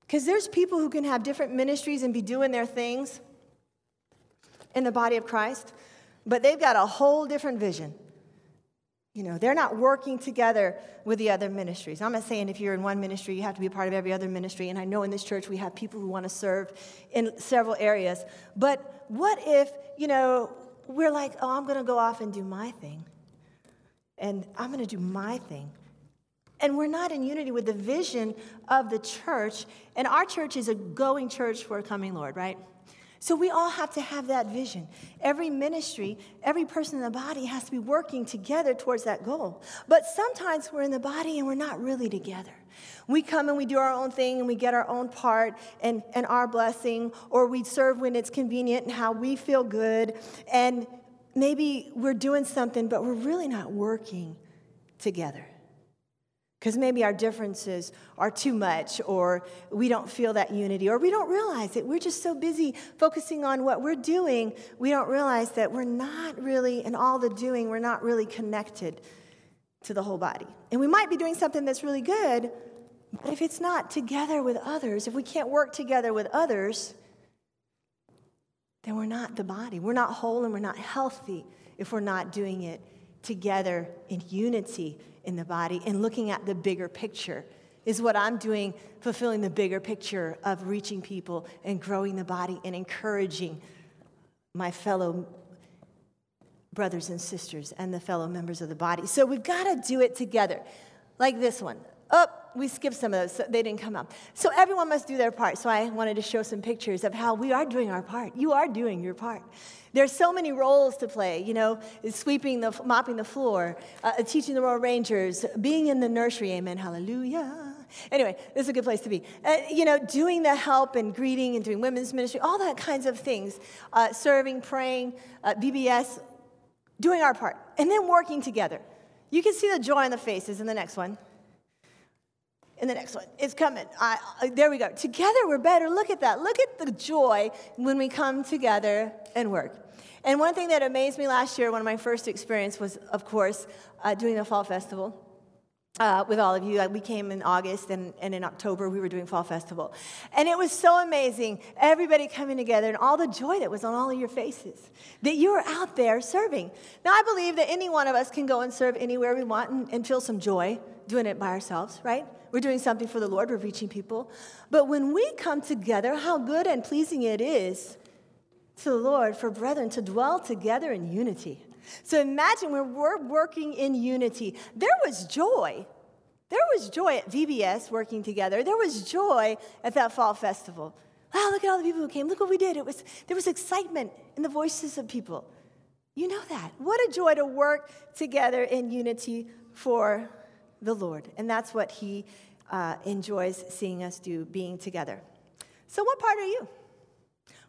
Because there's people who can have different ministries and be doing their things in the body of Christ, but they've got a whole different vision. You know, they're not working together with the other ministries. I'm not saying if you're in one ministry, you have to be a part of every other ministry. And I know in this church we have people who want to serve in several areas. But what if, you know, we're like, oh, I'm going to go off and do my thing. And I'm going to do my thing. And we're not in unity with the vision of the church. And our church is a going church for a coming Lord, right? So we all have to have that vision. Every ministry, every person in the body has to be working together towards that goal. But sometimes we're in the body and we're not really together. We come and we do our own thing and we get our own part and, and our blessing, or we serve when it's convenient and how we feel good. And maybe we're doing something, but we're really not working together. Because maybe our differences are too much, or we don't feel that unity, or we don't realize it. We're just so busy focusing on what we're doing, we don't realize that we're not really, in all the doing, we're not really connected to the whole body. And we might be doing something that's really good, but if it's not together with others, if we can't work together with others, then we're not the body. We're not whole and we're not healthy if we're not doing it together in unity in the body and looking at the bigger picture is what I'm doing, fulfilling the bigger picture of reaching people and growing the body and encouraging my fellow brothers and sisters and the fellow members of the body. So we've got to do it together, like this one. Oh, we skipped some of those, so they didn't come up. So everyone must do their part. So I wanted to show some pictures of how we are doing our part. You are doing your part. There's so many roles to play, you know, sweeping the, mopping the floor, uh, teaching the Royal Rangers, being in the nursery, amen, hallelujah. Anyway, this is a good place to be. Uh, you know, doing the help and greeting and doing women's ministry, all that kinds of things, uh, serving, praying, uh, VBS, doing our part, and then working together. You can see the joy on the faces in the next one. In the next one, it's coming. I, I- there we go. Together we're better. Look at that. Look at the joy when we come together and work. And one thing that amazed me last year, one of my first experience was, of course, uh, doing the fall festival uh, with all of you. We came in August, and, and in October, we were doing Fall Festival. And it was so amazing, everybody coming together, and all the joy that was on all of your faces, that you were out there serving. Now, I believe that any one of us can go and serve anywhere we want and, and feel some joy doing it by ourselves, right? We're doing something for the Lord, we're reaching people. But when we come together, how good and pleasing it is to the Lord for brethren to dwell together in unity. So imagine when we're working in unity, there was joy. There was joy at VBS working together. There was joy at that fall festival. Wow, look at all the people who came. Look what we did. It was, there was excitement in the voices of people. You know that. What a joy to work together in unity for the Lord. And that's what He uh, enjoys seeing us do, being together. So, what part are you?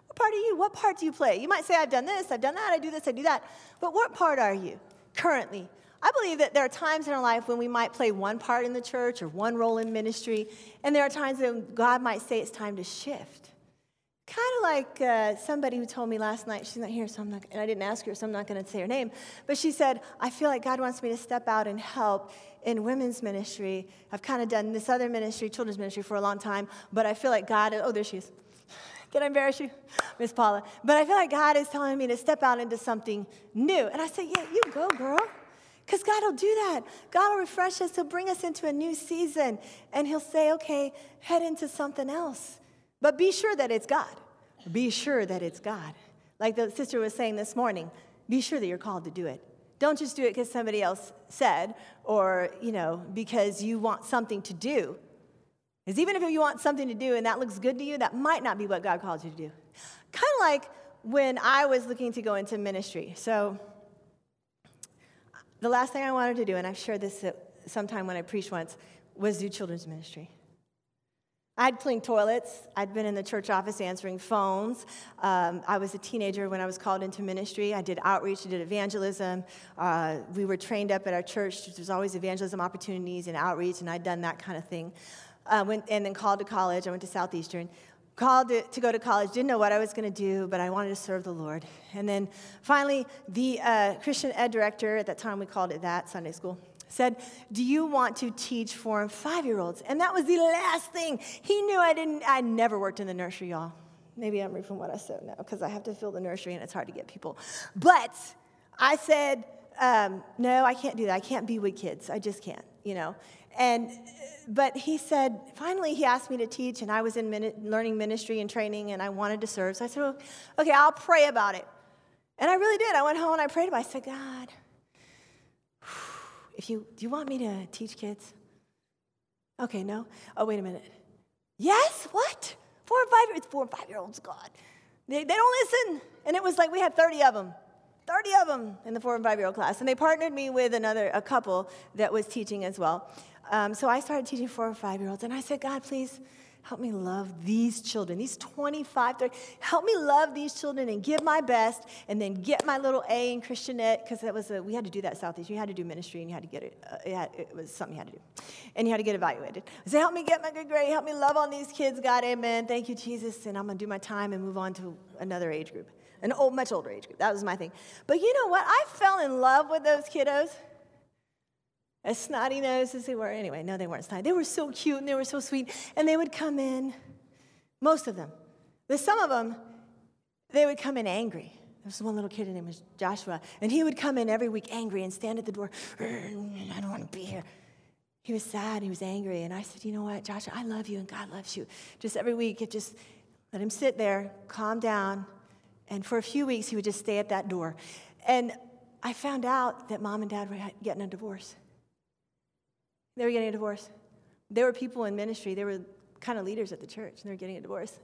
What part are you? What part do you play? You might say, I've done this, I've done that, I do this, I do that. But what part are you currently? I believe that there are times in our life when we might play one part in the church or one role in ministry, and there are times when God might say it's time to shift. Kind of like uh, somebody who told me last night, she's not here, so I'm not, and I didn't ask her, so I'm not going to say her name, but she said, I feel like God wants me to step out and help in women's ministry. I've kind of done this other ministry, children's ministry, for a long time, but I feel like God, oh, there she is. Can I embarrass you, Miss Paula? But I feel like God is telling me to step out into something new. And I said, Yeah, you go, girl. Because God will do that. God will refresh us. He'll bring us into a new season. And He'll say, Okay, head into something else. But be sure that it's God. Be sure that it's God. Like the sister was saying this morning, be sure that you're called to do it. Don't just do it because somebody else said or, you know, because you want something to do. Because even if you want something to do and that looks good to you, that might not be what God called you to do. Kind of like when I was looking to go into ministry. So, the last thing I wanted to do, and I've shared this uh, sometime when I preached once, was do children's ministry. I'd cleaned toilets. I'd been in the church office answering phones. Um, I was a teenager when I was called into ministry. I did outreach, I did evangelism. Uh, we were trained up at our church. There's always evangelism opportunities and outreach, and I'd done that kind of thing. Uh, went, and then called to college. I went to Southeastern. Called to, to go to college. Didn't know what I was going to do, but I wanted to serve the Lord. And then finally, the uh, Christian ed director, at that time we called it that, Sunday school, said, Do you want to teach four and five year olds? And that was the last thing. He knew I didn't, I never worked in the nursery, y'all. Maybe I'm reading from what I said now because I have to fill the nursery and it's hard to get people. But I said, um, No, I can't do that. I can't be with kids. I just can't, you know. And, but he said, finally, he asked me to teach, and I was in mini- learning ministry and training, and I wanted to serve. So I said, well, Okay, I'll pray about it. And I really did. I went home and I prayed about it. I said, God, if you do you want me to teach kids? Okay, no. Oh, wait a minute. Yes, what? Four and five it's four and five year olds, God. They, they don't listen. And it was like we had 30 of them. 30 of them in the four and five year old class. And they partnered me with another a couple that was teaching as well. Um, so I started teaching four or five year olds. And I said, God, please help me love these children, these 25, 30. Help me love these children and give my best and then get my little A in Christian ed because that was a, we had to do that Southeast. You had to do ministry and you had to get it. Uh, it, had, it was something you had to do. And you had to get evaluated. Said, help me get my good grade. Help me love on these kids, God. Amen. Thank you, Jesus. And I'm going to do my time and move on to another age group, an old, much older age group. That was my thing. But you know what? I fell in love with those kiddos. As snotty nosed as they were, anyway, no, they weren't snotty. They were so cute and they were so sweet. And they would come in, most of them. But some of them, they would come in angry. There was one little kid, his name was Joshua, and he would come in every week angry and stand at the door. I don't want to be here. He was sad, he was angry, and I said, You know what, Joshua, I love you and God loves you. Just every week, it just let him sit there, calm down, and for a few weeks, he would just stay at that door. And I found out that mom and dad were getting a divorce. They were getting a divorce. There were people in ministry, they were kind of leaders at the church, and they were getting a divorce.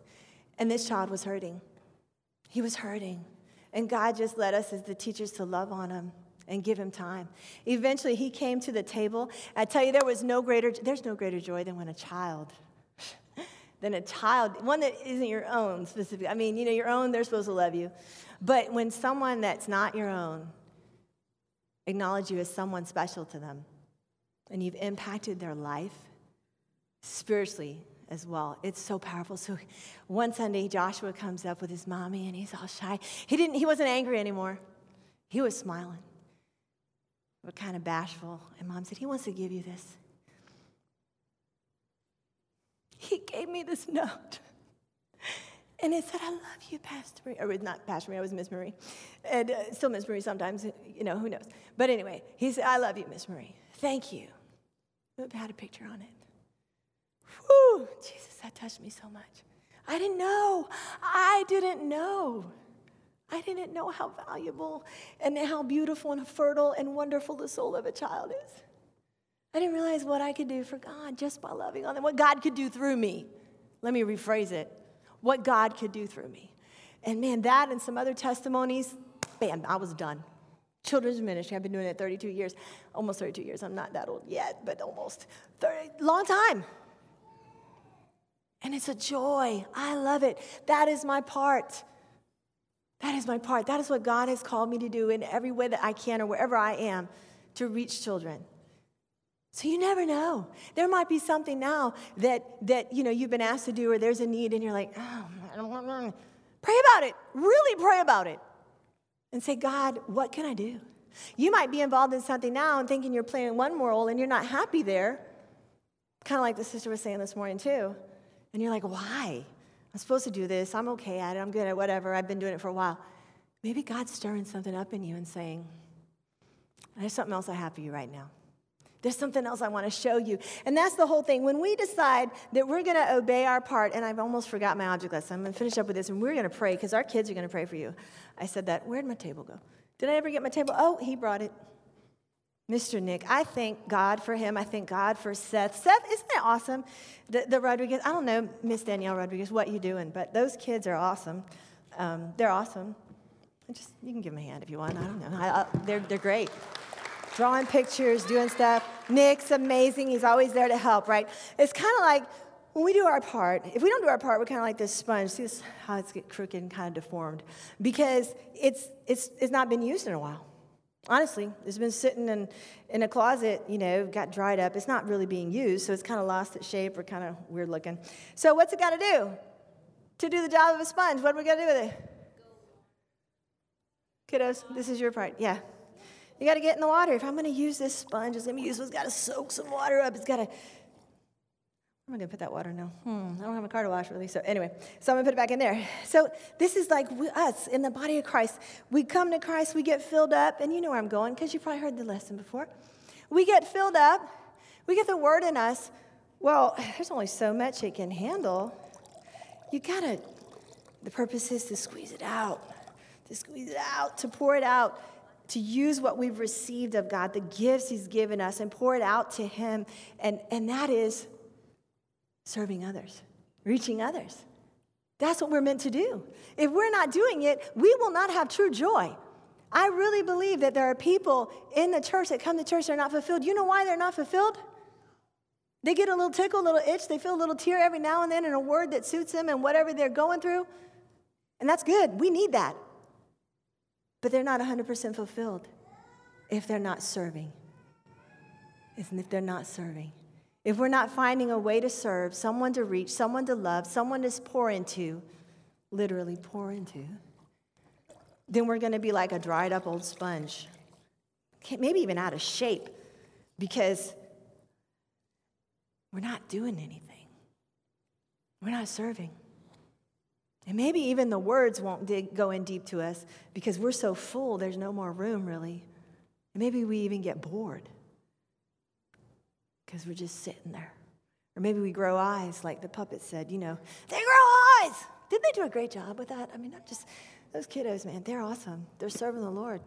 And this child was hurting. He was hurting. And God just led us as the teachers to love on him and give him time. Eventually, he came to the table. I tell you, there was no greater, there's no greater joy than when a child, than a child, one that isn't your own specifically. I mean, you know, your own, they're supposed to love you. But when someone that's not your own acknowledge you as someone special to them. And you've impacted their life spiritually as well. It's so powerful. So one Sunday, Joshua comes up with his mommy and he's all shy. He, didn't, he wasn't angry anymore, he was smiling, but kind of bashful. And mom said, He wants to give you this. He gave me this note. And it said, I love you, Pastor Marie. Or not Pastor Marie, I was Miss Marie. And uh, still Miss Marie sometimes, you know, who knows. But anyway, he said, I love you, Miss Marie. Thank you. It had a picture on it. Whew, Jesus, that touched me so much. I didn't know. I didn't know. I didn't know how valuable and how beautiful and fertile and wonderful the soul of a child is. I didn't realize what I could do for God just by loving on them, what God could do through me. Let me rephrase it what God could do through me. And man, that and some other testimonies, bam, I was done. Children's ministry, I've been doing it 32 years, almost 32 years. I'm not that old yet, but almost 30, long time. And it's a joy. I love it. That is my part. That is my part. That is what God has called me to do in every way that I can or wherever I am to reach children. So you never know. There might be something now that that you know you've been asked to do, or there's a need, and you're like, oh, pray about it. Really pray about it, and say, God, what can I do? You might be involved in something now and thinking you're playing one role, and you're not happy there. Kind of like the sister was saying this morning too, and you're like, why? I'm supposed to do this. I'm okay at it. I'm good at whatever. I've been doing it for a while. Maybe God's stirring something up in you and saying, there's something else I have for you right now. There's something else I want to show you. And that's the whole thing. When we decide that we're going to obey our part, and I've almost forgot my object lesson, I'm going to finish up with this, and we're going to pray because our kids are going to pray for you. I said that. Where'd my table go? Did I ever get my table? Oh, he brought it. Mr. Nick, I thank God for him. I thank God for Seth. Seth, isn't it awesome? The, the Rodriguez, I don't know, Miss Danielle Rodriguez, what you doing, but those kids are awesome. Um, they're awesome. Just, you can give them a hand if you want. I don't know. I, I, they're, they're great drawing pictures, doing stuff. Nick's amazing. He's always there to help, right? It's kind of like when we do our part, if we don't do our part, we're kind of like this sponge. See this, how it's get crooked and kind of deformed because it's, it's, it's not been used in a while. Honestly, it's been sitting in, in a closet, you know, got dried up. It's not really being used, so it's kind of lost its shape or kind of weird looking. So, what's it got to do? To do the job of a sponge, what are we going to do with it? Kiddos, this is your part. Yeah. You got to get in the water. If I'm going to use this sponge, it's going to be used. It's got to soak some water up. It's got to. I'm going to put that water now. Hmm, I don't have a car to wash really. So anyway, so I'm going to put it back in there. So this is like us in the body of Christ. We come to Christ, we get filled up, and you know where I'm going because you probably heard the lesson before. We get filled up, we get the word in us. Well, there's only so much it can handle. You got to. The purpose is to squeeze it out, to squeeze it out, to pour it out to use what we've received of God, the gifts He's given us, and pour it out to Him. And, and that is serving others, reaching others. That's what we're meant to do. If we're not doing it, we will not have true joy. I really believe that there are people in the church that come to church that are not fulfilled. You know why they're not fulfilled? They get a little tickle, a little itch, they feel a little tear every now and then in a word that suits them and whatever they're going through. And that's good. We need that but they're not 100% fulfilled if they're not serving. Isn't If they're not serving. If we're not finding a way to serve, someone to reach, someone to love, someone to pour into, literally pour into, then we're going to be like a dried up old sponge, maybe even out of shape because we're not doing anything. We're not serving. And maybe even the words won't dig, go in deep to us because we're so full, there's no more room really. And maybe we even get bored because we're just sitting there. Or maybe we grow eyes, like the puppet said, you know, they grow eyes. Didn't they do a great job with that? I mean, I'm just, those kiddos, man, they're awesome. They're serving the Lord.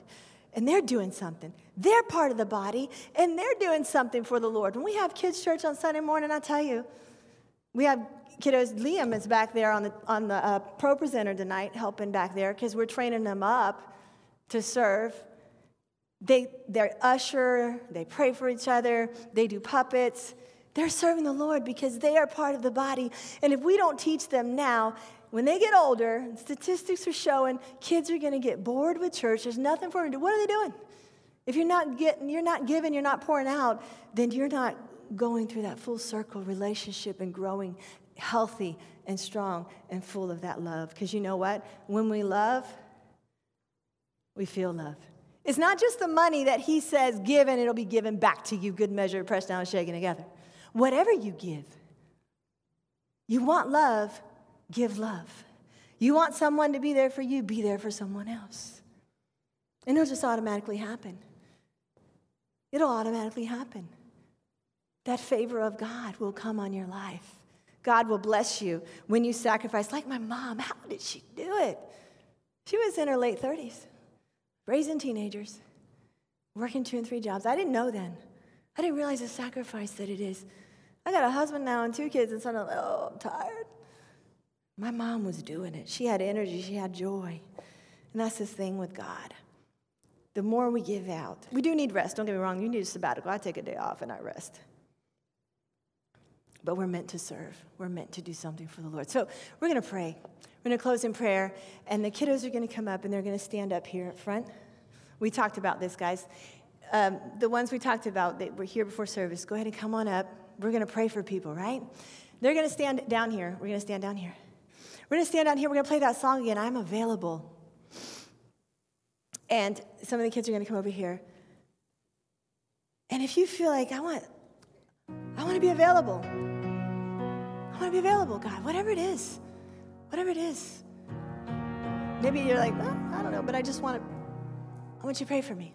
And they're doing something. They're part of the body, and they're doing something for the Lord. When we have kids' church on Sunday morning, I tell you, we have kiddos, Liam is back there on the, on the uh, ProPresenter tonight, helping back there because we're training them up to serve. They, they're usher, they pray for each other, they do puppets. They're serving the Lord because they are part of the body. And if we don't teach them now, when they get older, statistics are showing kids are going to get bored with church. There's nothing for them to do. What are they doing? If you're not getting, you're not giving, you're not pouring out, then you're not going through that full circle relationship and growing healthy and strong and full of that love. Because you know what? When we love, we feel love. It's not just the money that he says, give and it'll be given back to you, good measure, pressed down, shaken together. Whatever you give, you want love, give love. You want someone to be there for you, be there for someone else. And it'll just automatically happen. It'll automatically happen. That favor of God will come on your life. God will bless you when you sacrifice. Like my mom, how did she do it? She was in her late 30s, raising teenagers, working two and three jobs. I didn't know then. I didn't realize the sacrifice that it is. I got a husband now and two kids, and suddenly, oh, I'm tired. My mom was doing it. She had energy, she had joy. And that's the thing with God. The more we give out, we do need rest. Don't get me wrong, you need a sabbatical. I take a day off and I rest. But we're meant to serve, we're meant to do something for the Lord. So we're going to pray. We're going to close in prayer, and the kiddos are going to come up and they're going to stand up here at front. We talked about this, guys. Um, the ones we talked about that were here before service, go ahead and come on up. We're going to pray for people, right? They're going to stand down here. We're going to stand down here. We're going to stand down here. We're going to play that song again. I'm available. And some of the kids are going to come over here. And if you feel like I want, I want to be available. Want to be available, God, whatever it is, whatever it is. Maybe you're like, I don't know, but I just want to, I want you to pray for me.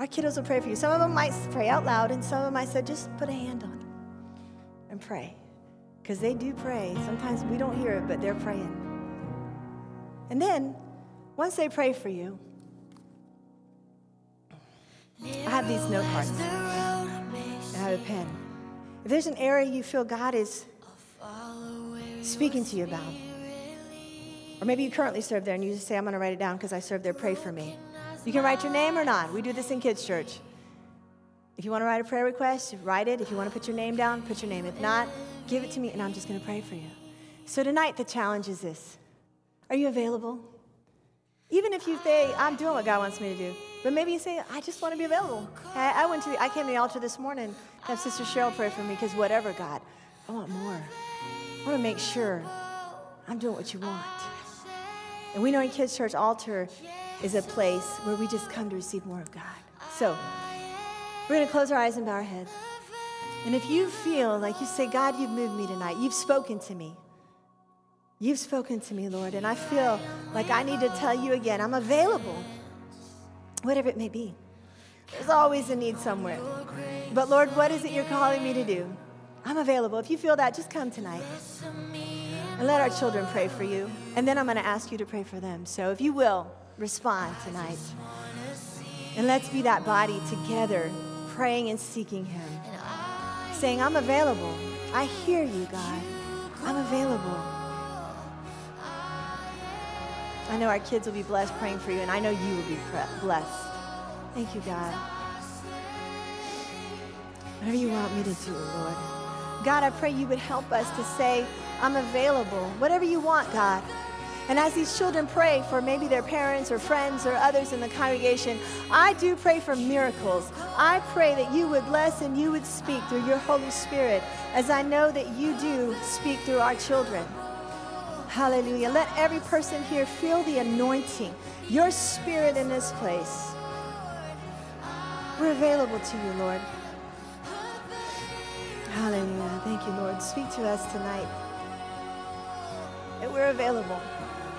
Our kiddos will pray for you. Some of them might pray out loud, and some of them I said, just put a hand on and pray. Because they do pray. Sometimes we don't hear it, but they're praying. And then, once they pray for you, I have these note cards. I have a pen. If there's an area you feel God is speaking to you about, or maybe you currently serve there and you just say, I'm going to write it down because I serve there, pray for me. You can write your name or not. We do this in kids' church. If you want to write a prayer request, write it. If you want to put your name down, put your name. If not, give it to me and I'm just going to pray for you. So tonight, the challenge is this Are you available? Even if you say, I'm doing what God wants me to do, but maybe you say, I just want to be available. I, I went to the, I came to the altar this morning to have Sister Cheryl pray for me because whatever, God, I want more. I want to make sure I'm doing what you want. And we know in Kids Church, altar is a place where we just come to receive more of God. So we're going to close our eyes and bow our heads. And if you feel like you say, God, you've moved me tonight, you've spoken to me. You've spoken to me, Lord, and I feel like I need to tell you again, I'm available, whatever it may be. There's always a need somewhere. But Lord, what is it you're calling me to do? I'm available. If you feel that, just come tonight. And let our children pray for you. And then I'm going to ask you to pray for them. So if you will, respond tonight. And let's be that body together, praying and seeking Him. Saying, I'm available. I hear you, God. I'm available. I know our kids will be blessed praying for you, and I know you will be pre- blessed. Thank you, God. Whatever you want me to do, Lord. God, I pray you would help us to say, I'm available. Whatever you want, God. And as these children pray for maybe their parents or friends or others in the congregation, I do pray for miracles. I pray that you would bless and you would speak through your Holy Spirit, as I know that you do speak through our children. Hallelujah. Let every person here feel the anointing, your spirit in this place. We're available to you, Lord. Hallelujah. Thank you, Lord. Speak to us tonight. That we're available.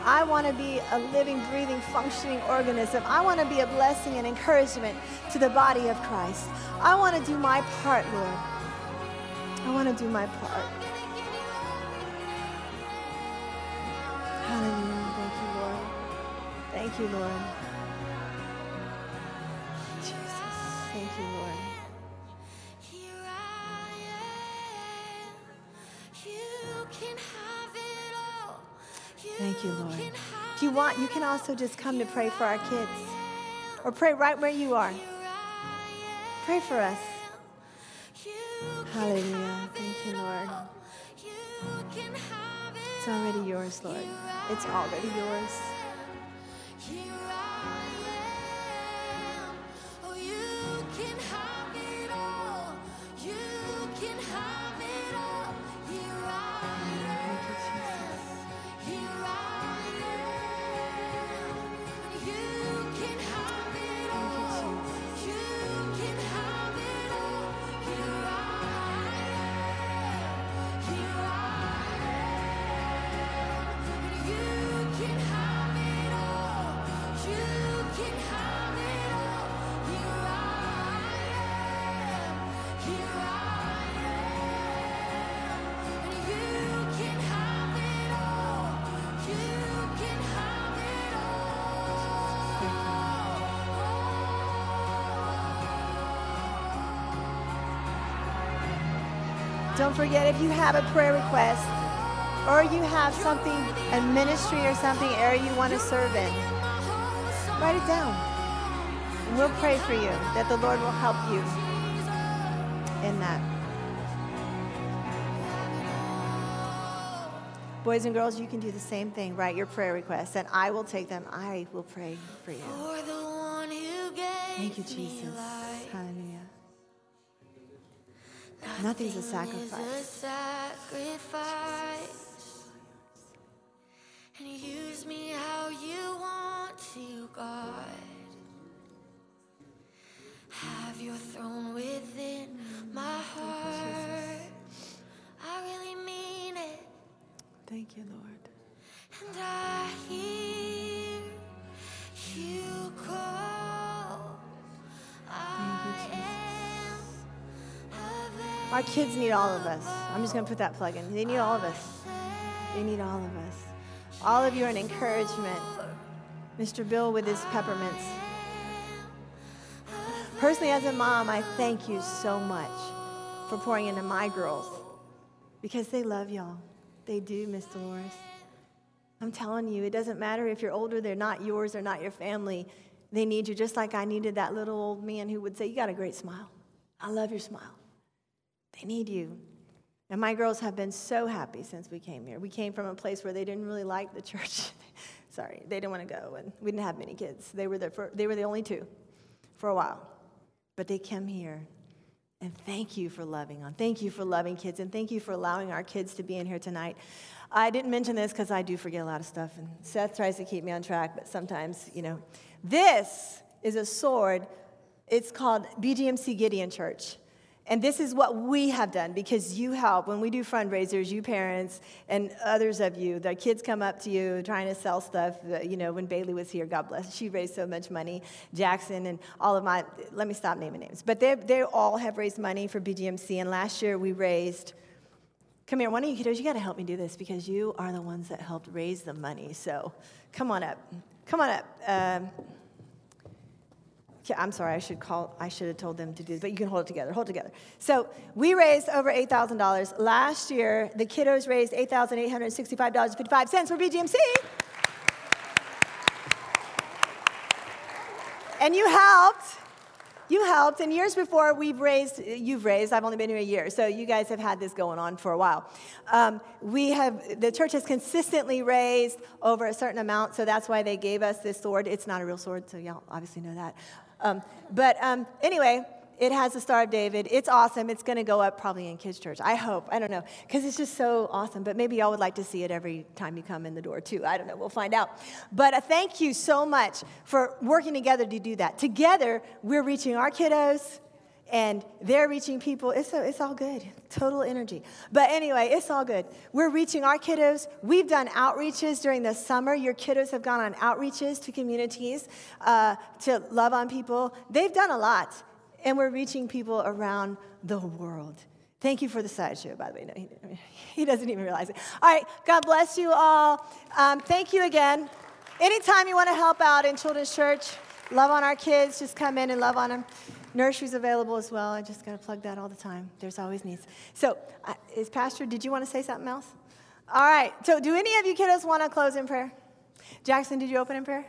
I want to be a living, breathing, functioning organism. I want to be a blessing and encouragement to the body of Christ. I want to do my part, Lord. I want to do my part. Hallelujah. Thank you, Lord. Thank you, Lord. Jesus. Thank you, Lord. Thank you, Lord. If you want, you can also just come to pray for our kids or pray right where you are. Pray for us. Hallelujah. Thank you, Lord. It's already yours, Lord. It's already yours. Forget if you have a prayer request or you have something, a ministry or something area you want to serve in, write it down. And we'll pray for you that the Lord will help you in that. Boys and girls, you can do the same thing. Write your prayer requests, and I will take them. I will pray for you. For the one who gave Thank you, Jesus. Hallelujah. Nothing's a sacrifice. And use me how you want to, God. Have your throne within my heart. I really mean it. Thank you, Lord. And I hear you call. I. Our kids need all of us. I'm just going to put that plug in. They need all of us. They need all of us. All of you are an encouragement. Mr. Bill with his peppermints. Personally, as a mom, I thank you so much for pouring into my girls because they love y'all. They do, Miss Dolores. I'm telling you, it doesn't matter if you're older, they're not yours, they're not your family. They need you just like I needed that little old man who would say, You got a great smile. I love your smile. They need you. And my girls have been so happy since we came here. We came from a place where they didn't really like the church. Sorry, they didn't want to go, and we didn't have many kids. They were the, fir- they were the only two for a while. But they came here. And thank you for loving on. Thank you for loving kids. And thank you for allowing our kids to be in here tonight. I didn't mention this because I do forget a lot of stuff. And Seth tries to keep me on track, but sometimes, you know. This is a sword. It's called BGMC Gideon Church. And this is what we have done because you help. When we do fundraisers, you parents and others of you, the kids come up to you trying to sell stuff. Uh, You know, when Bailey was here, God bless, she raised so much money. Jackson and all of my, let me stop naming names. But they, they all have raised money for BGMC. And last year we raised, come here, one of you kiddos, you got to help me do this because you are the ones that helped raise the money. So come on up. Come on up. Um, I'm sorry, I should call, I should have told them to do this, but you can hold it together, hold it together. So we raised over $8,000. Last year, the kiddos raised $8,865.55 for BGMC. And you helped. You helped. And years before, we've raised, you've raised, I've only been here a year, so you guys have had this going on for a while. Um, we have, the church has consistently raised over a certain amount, so that's why they gave us this sword. It's not a real sword, so y'all obviously know that. Um, but um, anyway, it has the Star of David. It's awesome. It's going to go up probably in kids' church. I hope. I don't know. Because it's just so awesome. But maybe y'all would like to see it every time you come in the door, too. I don't know. We'll find out. But uh, thank you so much for working together to do that. Together, we're reaching our kiddos. And they're reaching people. It's, a, it's all good. Total energy. But anyway, it's all good. We're reaching our kiddos. We've done outreaches during the summer. Your kiddos have gone on outreaches to communities uh, to love on people. They've done a lot and we're reaching people around the world. Thank you for the sideshow, by the way. No, he, he doesn't even realize it. All right, God bless you all. Um, thank you again. Anytime you want to help out in Children's Church, love on our kids, just come in and love on them. Nursery's available as well. I just got to plug that all the time. There's always needs. So, uh, is Pastor, did you want to say something else? All right, so do any of you kiddos want to close in prayer? Jackson, did you open in prayer?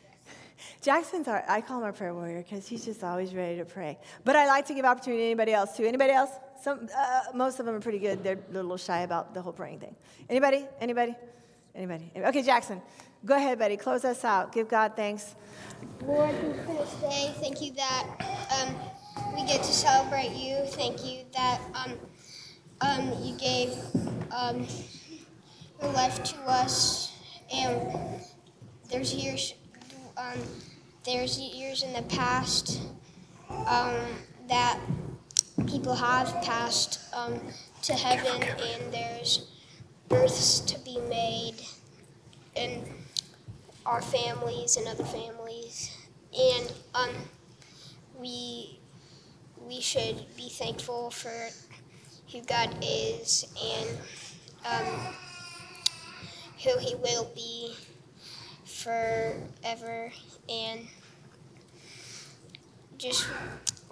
Jackson's our, I call him our prayer warrior because he's just always ready to pray. But I like to give opportunity to anybody else too. Anybody else? Some, uh, most of them are pretty good. They're a little shy about the whole praying thing. Anybody? Anybody? Anybody? Okay, Jackson, go ahead, buddy. Close us out. Give God thanks. Lord, thank you for this day. Thank you that um, we get to celebrate you. Thank you that um, um, you gave um, your life to us. And there's years, um, there's years in the past um, that people have passed to heaven, and there's births to be made, and our families and other families, and um, we we should be thankful for who God is and um, who He will be forever, and just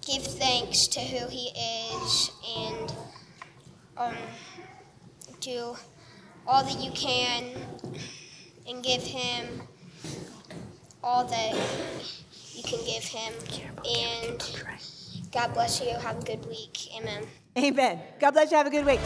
give thanks to who He is and um, do all that you can and give him all that you can give him. And God bless you. Have a good week. Amen. Amen. God bless you. Have a good week.